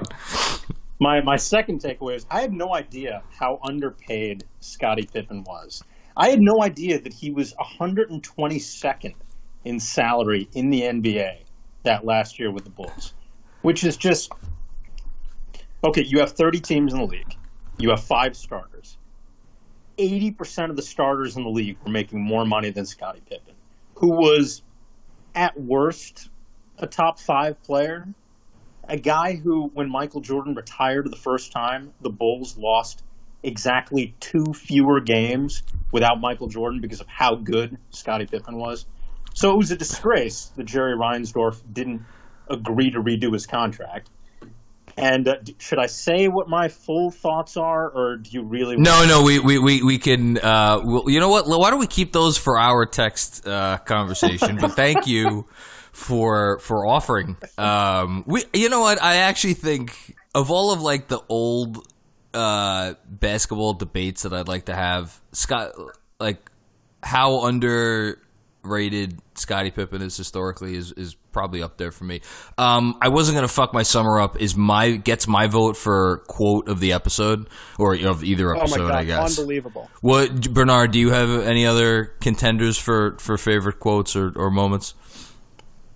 My my second takeaway is I had no idea how underpaid Scottie Pippen was. I had no idea that he was 122nd in salary in the NBA that last year with the Bulls, which is just okay. You have 30 teams in the league. You have five starters. 80% of the starters in the league were making more money than Scottie Pippen, who was at worst a top five player a guy who, when Michael Jordan retired the first time, the Bulls lost exactly two fewer games without Michael Jordan because of how good Scottie Pippen was. So it was a disgrace that Jerry Reinsdorf didn't agree to redo his contract. And uh, should I say what my full thoughts are, or do you really? No, no, we we we, we can. Uh, well, you know what? Why don't we keep those for our text uh, conversation? but thank you for for offering. Um, we, you know what? I actually think of all of like the old uh, basketball debates that I'd like to have, Scott, like how underrated Scottie Pippen is historically is is probably up there for me. Um, I wasn't gonna fuck my summer up. Is my gets my vote for quote of the episode or of either Oh episode? my god, I guess. unbelievable. What Bernard? Do you have any other contenders for for favorite quotes or, or moments?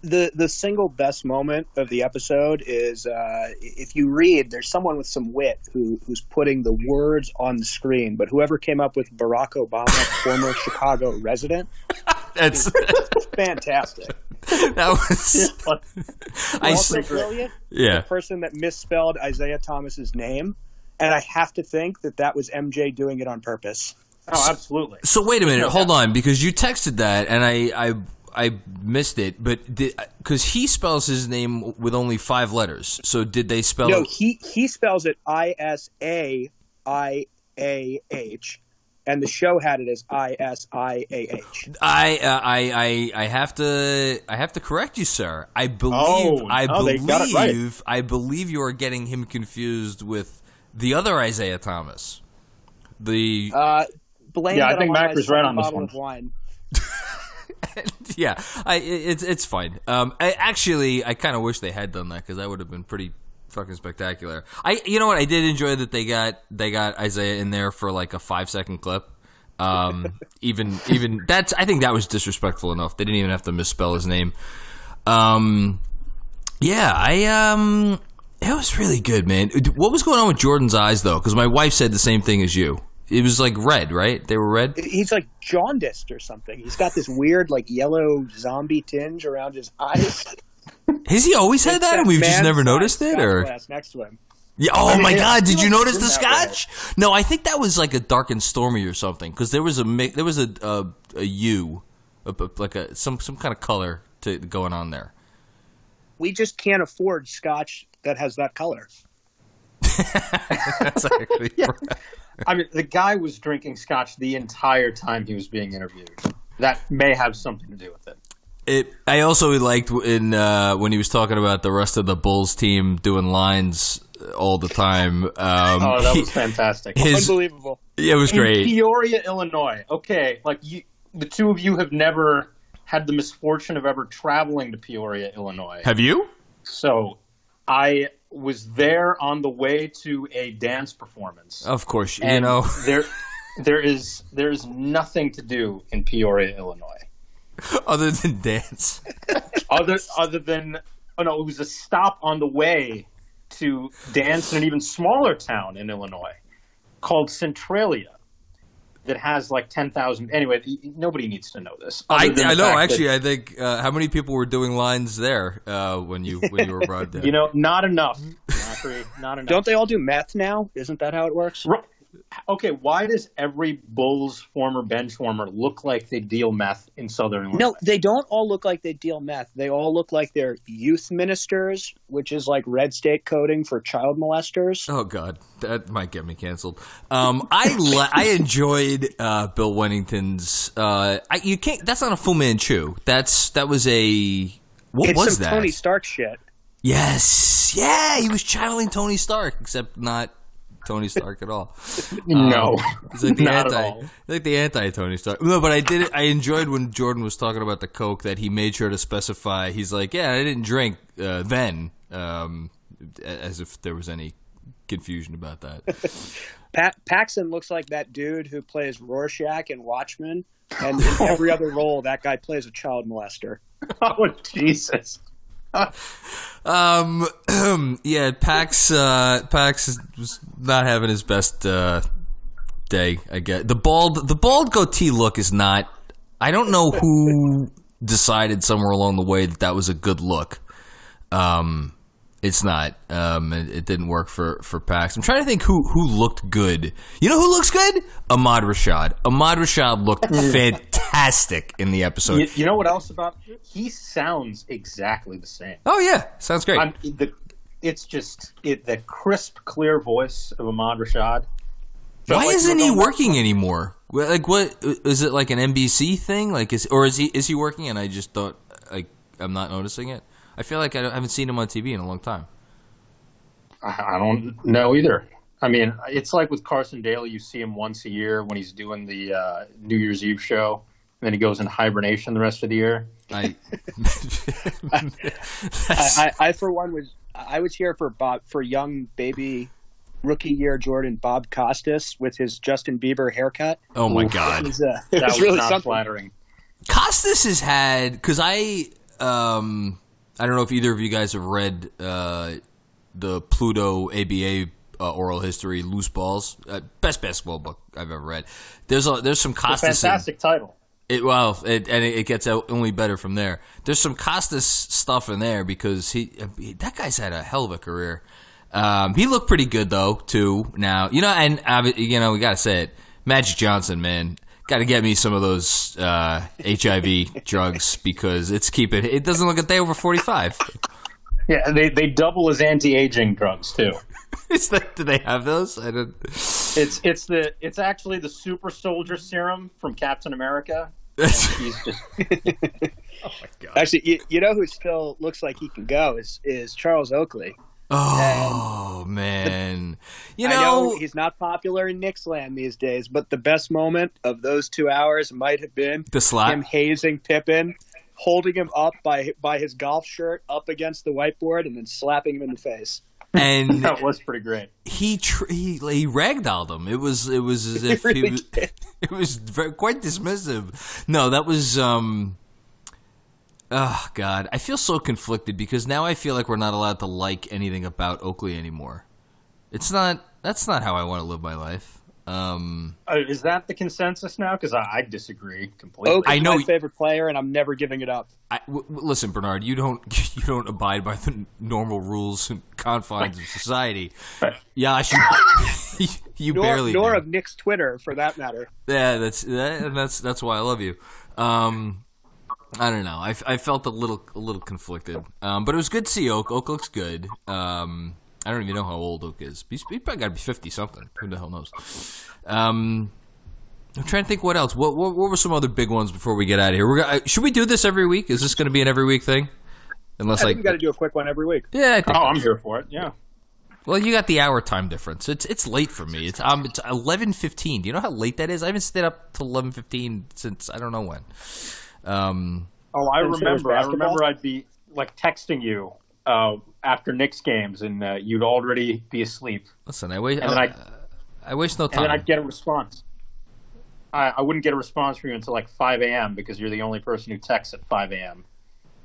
The the single best moment of the episode is uh, if you read there's someone with some wit who who's putting the words on the screen but whoever came up with Barack Obama former Chicago resident That's fantastic that was. I also brilliant yeah. the person that misspelled Isaiah Thomas's name and I have to think that that was MJ doing it on purpose oh, absolutely. So wait a minute, hold on, because you texted that and I I I missed it, but because he spells his name with only five letters, so did they spell no it? he he spells it I S A I A H and the show had it as I S I A H I, uh, I I I have to I have to correct you, sir. I believe Oh, I no, they believe got it right. I believe you are getting him confused with the other Isaiah Thomas. The Uh, blame Yeah, I think Mac was right on this bottle one. Yeah, I it's it's fine. Um, I actually I kind of wish they had done that because that would have been pretty fucking spectacular. I you know what I did enjoy that they got they got Isaiah in there for like a five second clip. Um, even even that's I think that was disrespectful enough. They didn't even have to misspell his name. Um, yeah, I um, it was really good, man. What was going on with Jordan's eyes though? Because my wife said the same thing as you. It was like red, right? They were red. He's like jaundiced or something. He's got this weird, like yellow zombie tinge around his eyes. Has he always had that, and we've just never noticed it, or next to him. yeah? Oh my Yeah, god! Did you notice the good way. scotch? No, I think that was like a dark and stormy or something because there was a there was a a, a U, a, like a some some kind of color to going on there. We just can't afford scotch that has that color. That's actually I mean, the guy was drinking scotch the entire time he was being interviewed. That may have something to do with it. It. I also liked in uh, when he was talking about the rest of the Bulls team doing lines all the time. Um, Oh, that was fantastic. his Unbelievable. yeah, it was In great. Peoria, Illinois. Okay, like you, the two of you have never had the misfortune of ever traveling to Peoria, Illinois. Have you? So, I was there on the way to a dance performance. Of course, you And know. there there is there is nothing to do in Peoria, Illinois, Other than dance. other other than oh no, it was a stop on the way to dance in an even smaller town in Illinois called Centralia that has like ten thousand. Anyway, y- y- nobody needs to know this. I, I know. fact that, Actually, I think uh, how many people were doing lines there uh, when you when you were brought there? you know, not enough. Zachary, not enough. Don't they all do meth now? Isn't that how it works? Ru- Okay, why does every Bulls former bench warmer look like they deal meth in Southern Illinois? No, they don't all look like they deal meth. They all look like they're youth ministers, which is like red state coding for child molesters. Oh God, that might get me canceled. Um, I le- I enjoyed uh, Bill Wennington's. Uh, I, you can't. That's not a Fu Manchu. That's that was a. What it's was some that? Tony Stark shit. Yes, yeah, he was channeling Tony Stark, except not Tony Stark at all. no, He's like the not anti, at all. like the anti Tony Stark. No, but I did it. I enjoyed when Jordan was talking about the coke that he made sure to specify. He's like, yeah, I didn't drink uh, then, um, as if there was any confusion about that. Pat Paxson looks like that dude who plays Rorschach in Watchmen, and in every other role, that guy plays a child molester. Oh Jesus! Um, yeah, Pax, uh, Pax was not having his best uh, day. I guess the bald, the bald goatee look is not. I don't know who decided somewhere along the way that that was a good look. Um, it's not. Um, it, it didn't work for for Pax. I'm trying to think who who looked good. You know who looks good? Ahmad Rashad. Ahmad Rashad looked fantastic in the episode. You, you know what else about? He sounds exactly the same. Oh yeah, sounds great. I'm, the, it's just it, the crisp, clear voice of Ahmad Rashad. Why like isn't he working anymore? Like, what is it like an NBC thing? Like, is or is he is he working? And I just don't like. I'm not noticing it. I feel like I, don't, I haven't seen him on TV in a long time. I I don't know either. I mean, it's like with Carson Daly. You see him once a year when he's doing the uh, New Year's Eve show, then he goes in hibernation the rest of the year. I, I, That's- I, I for one was I was here for Bob for young baby rookie year Jordan Bob Costas with his Justin Bieber haircut. oh my It god, was, uh, it That was was really not something. flattering. Costas has had because I um I don't know if either of you guys have read uh the Pluto ABA uh, oral history loose balls uh, best basketball book I've ever read. There's a there's some A Costas. in- fantastic title. It, well, it, and it, gets only better from there. There's some Costas stuff in there because he, that guy's had a hell of a career. Um, he looked pretty good though too. Now you know, and uh, you know we gotta say it, Magic Johnson, man, got to get me some of those uh, HIV drugs because it's keeping. It doesn't look a day over forty five. Yeah, they they double as anti-aging drugs too. Is that? Do they have those? I don't. It's it's the it's actually the super soldier serum from Captain America. And he's just oh my god! Actually, you, you know who still looks like he can go is is Charles Oakley. Oh man, you I know, know he's not popular in Knicks land these days, but the best moment of those two hours might have been the slap. him hazing Pippen, holding him up by by his golf shirt up against the whiteboard, and then slapping him in the face. And that was pretty great. he tr- he he ragdolled him. It was it was as if he, really was, it was very, quite dismissive. No, that was um. Oh God, I feel so conflicted because now I feel like we're not allowed to like anything about Oakley anymore. It's not. That's not how I want to live my life. Um, Uh, is that the consensus now? Because I, I disagree completely. Oakley's I know- my favorite player, and I'm never giving it up. I, w- w- listen, Bernard, you don't you don't abide by the normal rules and confines of society. Right. Yash, you, you Nor, barely. nor do. of Knicks Twitter, for that matter. Yeah, that's that, and that's that's why I love you. Um, I don't know. I, I felt a little a little conflicted, um, but it was good to see Oak. Oak looks good. Um, I don't even know how old Oak is. He's, he's probably got to be fifty something. Who the hell knows? Um, I'm trying to think what else. What, what what were some other big ones before we get out of here? We're gonna, should we do this every week? Is this going to be an every week thing? Unless I like we got to do a quick one every week. yeah, I think oh, I'm here for it. Yeah. well, you got the hour time difference. It's it's late for me. It's um it's eleven fifteen. Do you know how late that is? I haven't stayed up till eleven fifteen since I don't know when. Um, Oh, I remember. I remember. I'd be like texting you uh, after Knicks games, and uh, you'd already be asleep, listen, I waste And then I, I- I waste no and then time. I'd get a response. I, I wouldn't get a response from you until like 5 a.m. because you're the only person who texts at 5 a.m.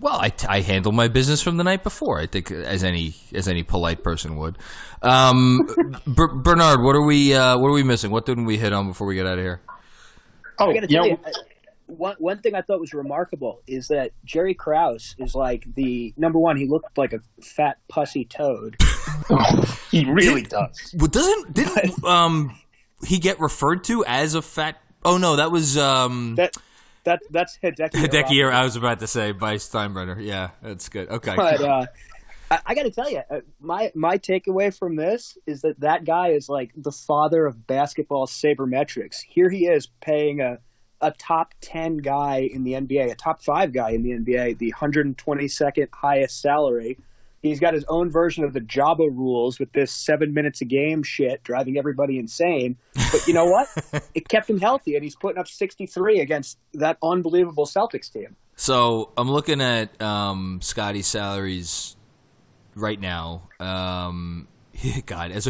Well, I, I handle my business from the night before. I think as any as any polite person would. Um, Ber- Bernard, what are we uh, what are we missing? What didn't we hit on before we get out of here? Oh, I got to you tell know, you, one one thing I thought was remarkable is that Jerry Krause is like the number one. He looked like a fat pussy toad. he really does. Well, doesn't didn't um he get referred to as a fat? Oh no, that was um That that that's Hideki. Hideki. Irabu. I was about to say by Steinbrenner. Yeah, that's good. Okay. But uh, I, I got to tell you, uh, my my takeaway from this is that that guy is like the father of basketball sabermetrics. Here he is paying a a top ten guy in the NBA, a top five guy in the NBA, the 122nd highest salary. He's got his own version of the Jabba rules with this seven minutes a game shit, driving everybody insane. But you know what? it kept him healthy, and he's putting up 63 against that unbelievable Celtics team. So I'm looking at um, Scottie's salaries right now. Um, God, as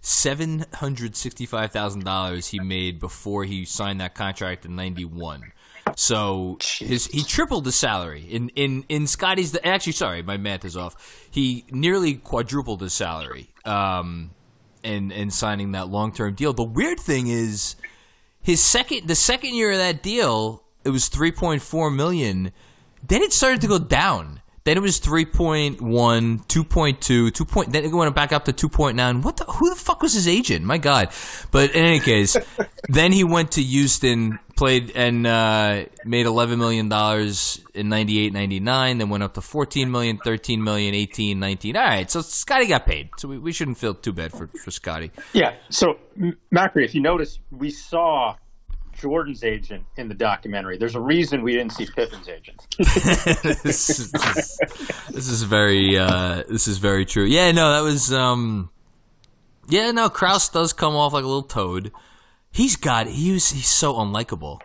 seven hundred sixty-five thousand dollars he made before he signed that contract in '91. So his he tripled the salary in in in Scottie's. The, actually, sorry, my math is off. He nearly quadrupled his salary. Um, and and signing that long term deal. The weird thing is his second the second year of that deal it was 3.4 million then it started to go down then it was 3.1 2.2 2. Point, then it went back up to 2.9 what the who the fuck was his agent my god but in any case then he went to Houston played and uh, made 11 million dollars in 98 99 then went up to 14 million 13 million 18 19 all right so Scottie got paid so we, we shouldn't feel too bad for, for Scottie Yeah. So, Macri, if you notice, we saw Jordan's agent in the documentary. There's a reason we didn't see Pippen's agent. this, is, this is very uh, this is very true. Yeah, no, that was um, yeah, no. Krause does come off like a little toad. He's got he was he's so unlikable.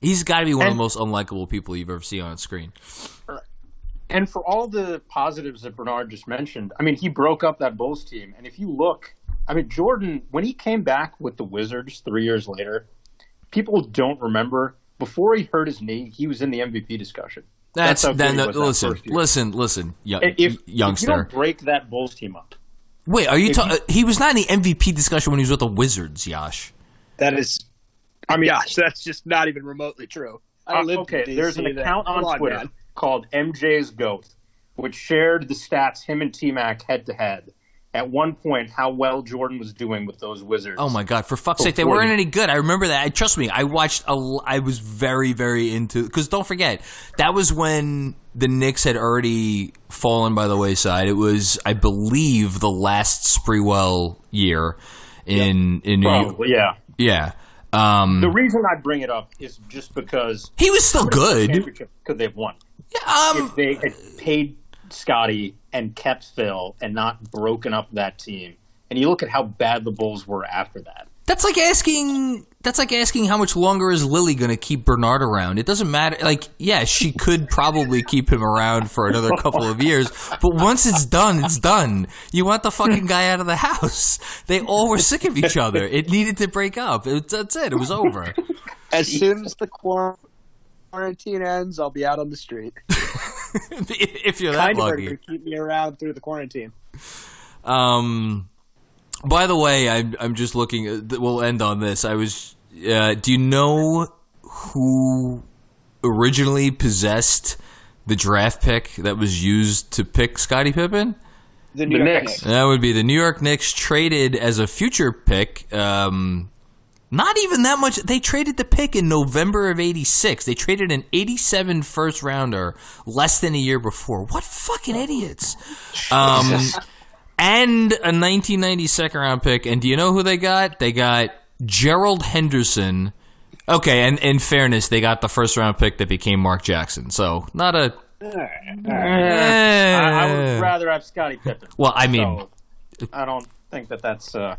He's got to be one of the most unlikable people you've ever seen on screen. And for all the positives that Bernard just mentioned, I mean, he broke up that Bulls team. And if you look, I mean, Jordan, when he came back with the Wizards three years later, people don't remember. Before he hurt his knee, he was in the MVP discussion. That's, how then he was that listen, first year. listen, listen, young, If, if you youngster. don't break that Bulls team up, Wait, are you talking? He was not in the MVP discussion when he was with the Wizards, Yash. That is, I mean, gosh, that's just not even remotely true. I Uh, lived okay, in there's an account on Come Twitter man. called MJ's Goat, which shared the stats him and T Mac head to head. At one point, how well Jordan was doing with those Wizards. Oh my god! For fuck's sake, they weren't any good. I remember that. I, trust me, I watched. A, I was very, very into. Because don't forget, that was when the Knicks had already fallen by the wayside. It was, I believe, the last Sprewell year in in New York. Yeah. Yeah, um, The reason I bring it up is just because he was still good. championship could they have won Um, if they had paid Scottie and kept Phil and not broken up that team. And you look at how bad the Bulls were after that. That's like asking. That's like asking how much longer is Lily going to keep Bernard around? It doesn't matter. Like, yeah, she could probably keep him around for another couple of years, but once it's done, it's done. You want the fucking guy out of the house. They all were sick of each other. It needed to break up. It, that's it. It was over. As soon as the quarantine ends, I'll be out on the street. if you're that Kind of lucky. to keep me around through the quarantine. Um, by the way, I'm I'm just looking. uh, We'll end on this. I was. Uh, do you know who originally possessed the draft pick that was used to pick Scottie Pippen? The New The York Knicks. Knicks. That would be the New York Knicks traded as a future pick. Um, not even that much. They traded the pick in November of '86. They traded an '87 first rounder less than a year before. What fucking idiots! Um, and a 1990 second round pick. And do you know who they got? They got Gerald Henderson. Okay, and in fairness, they got the first round pick that became Mark Jackson. So not a. I, I would rather have Scottie Pippen. Well, I mean, So, I don't think that that's. Uh,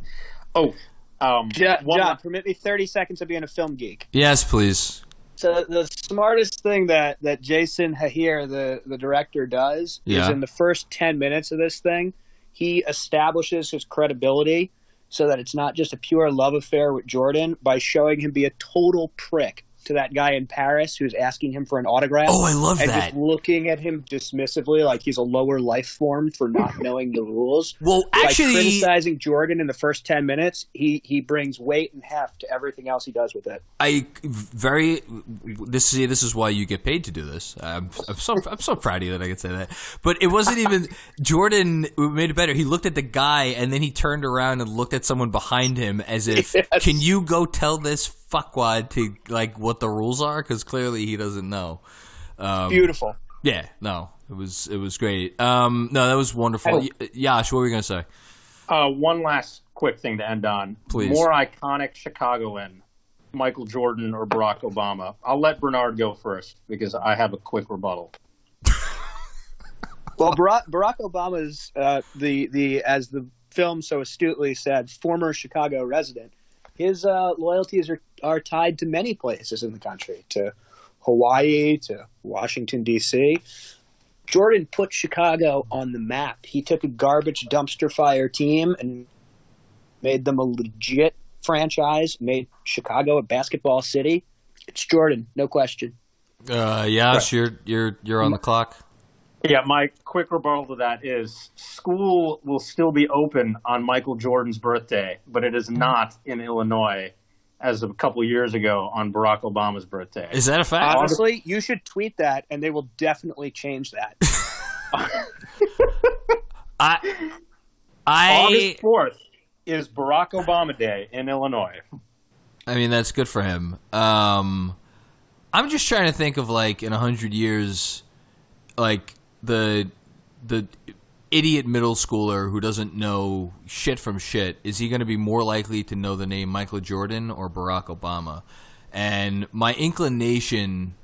oh, um, John, one John, last- permit me 30 seconds of being a film geek. yes, please. So the smartest thing that, that Jason Hehir, the, the director, does Yeah. is in the first 10 minutes of this thing, he establishes his credibility so that it's not just a pure love affair with Jordan by showing him be a total prick to that guy in Paris who's asking him for an autograph. Oh, I love and that. just looking at him dismissively like he's a lower life form for not knowing the rules. Well, actually, criticizing Jordan in the first ten minutes, he he brings weight and heft to everything else he does with it. I very this see this is why you get paid to do this. I'm, I'm so I'm so proud of you that I can say that. But it wasn't even Jordan made it better. He looked at the guy and then he turned around and looked at someone behind him as if, Yes. "Can you go tell this fuckwad to like what the rules are?" Because clearly he doesn't know. Um, Beautiful. yeah, no, it was it was great. Um, no, that was wonderful. Oh. Y- Yash, what were you gonna say? Uh, one last quick thing to end on. Please. More iconic Chicagoan, Michael Jordan or Barack Obama. I'll let Bernard go first because I have a quick rebuttal. Well, Barack, Barack Obama's uh, the the as the film so astutely said, former Chicago resident. His uh, loyalties are are tied to many places in the country, to Hawaii, to Washington D.C. Jordan put Chicago on the map. He took a garbage dumpster fire team and made them a legit franchise. Made Chicago a basketball city. It's Jordan, no question. Uh, Yash, you're you're you're on the clock. Yeah, my quick rebuttal to that is school will still be open on Michael Jordan's birthday, but it is not in Illinois as of a couple years ago on Barack Obama's birthday. Is that a fact? Honestly, you should tweet that, and they will definitely change that. I I August 4th is Barack Obama Day in Illinois. I mean, that's good for him. Um, I'm just trying to think of like in a hundred years, like the the idiot middle schooler who doesn't know shit from shit. Is he going to be more likely to know the name Michael Jordan or Barack Obama? And my inclination,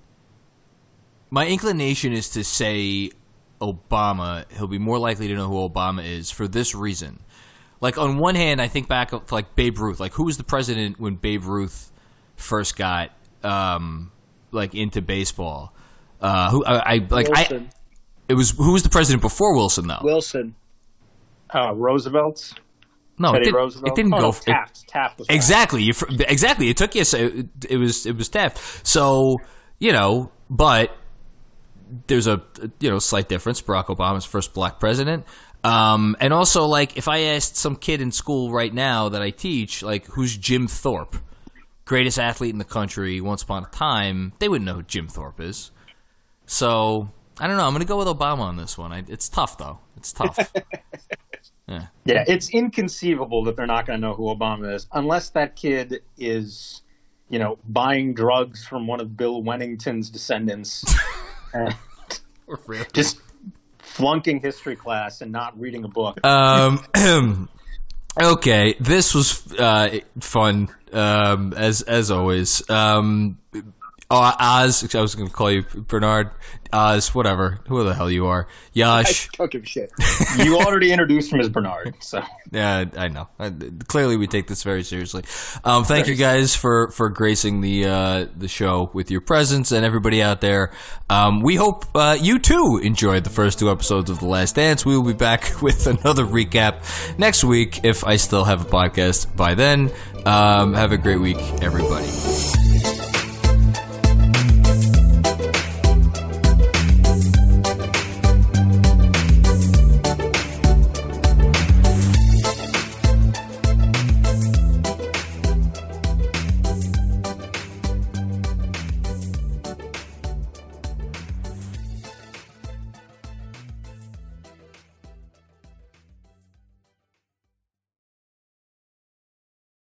my inclination is to say Obama. He'll be more likely to know who Obama is for this reason like on one hand, I think back to like Babe Ruth. Like who was the president when Babe Ruth first got um like into baseball? Uh, who I, I like I Wilson. It was who was the president before Wilson though? Wilson. Uh, Roosevelt? no, it, did, Roosevelt? it didn't oh, go. no, it- Taft. Taft was Exactly. You, exactly. It took you. So it, it was. It was Taft. So you know, but there's a you know slight difference. Barack Obama's first black president. Um, and also, like, if I asked some kid in school right now that I teach, like, who's Jim Thorpe, greatest athlete in the country once upon a time, they wouldn't know who Jim Thorpe is. So I don't know. I'm going to go with Obama on this one. I, it's tough though. It's tough. yeah. Yeah, it's inconceivable that they're not going to know who Obama is unless that kid is, you know, buying drugs from one of Bill Wennington's descendants, and just flunking history class and not reading a book. Um, okay, this was uh, fun um, as as always. Um, oh, Oz, I was going to call you Bernard. Oz, whatever, who the hell you are, I Yash. don't give a shit. you already introduced him as Bernard, so Yeah, I know. I, clearly, we take this very seriously. Um, thank you guys for for gracing the uh, the show with your presence, and everybody out there. Um, we hope uh, you too enjoyed the first two episodes of The Last Dance. We will be back with another recap next week if I still have a podcast by then. Um, have a great week, everybody.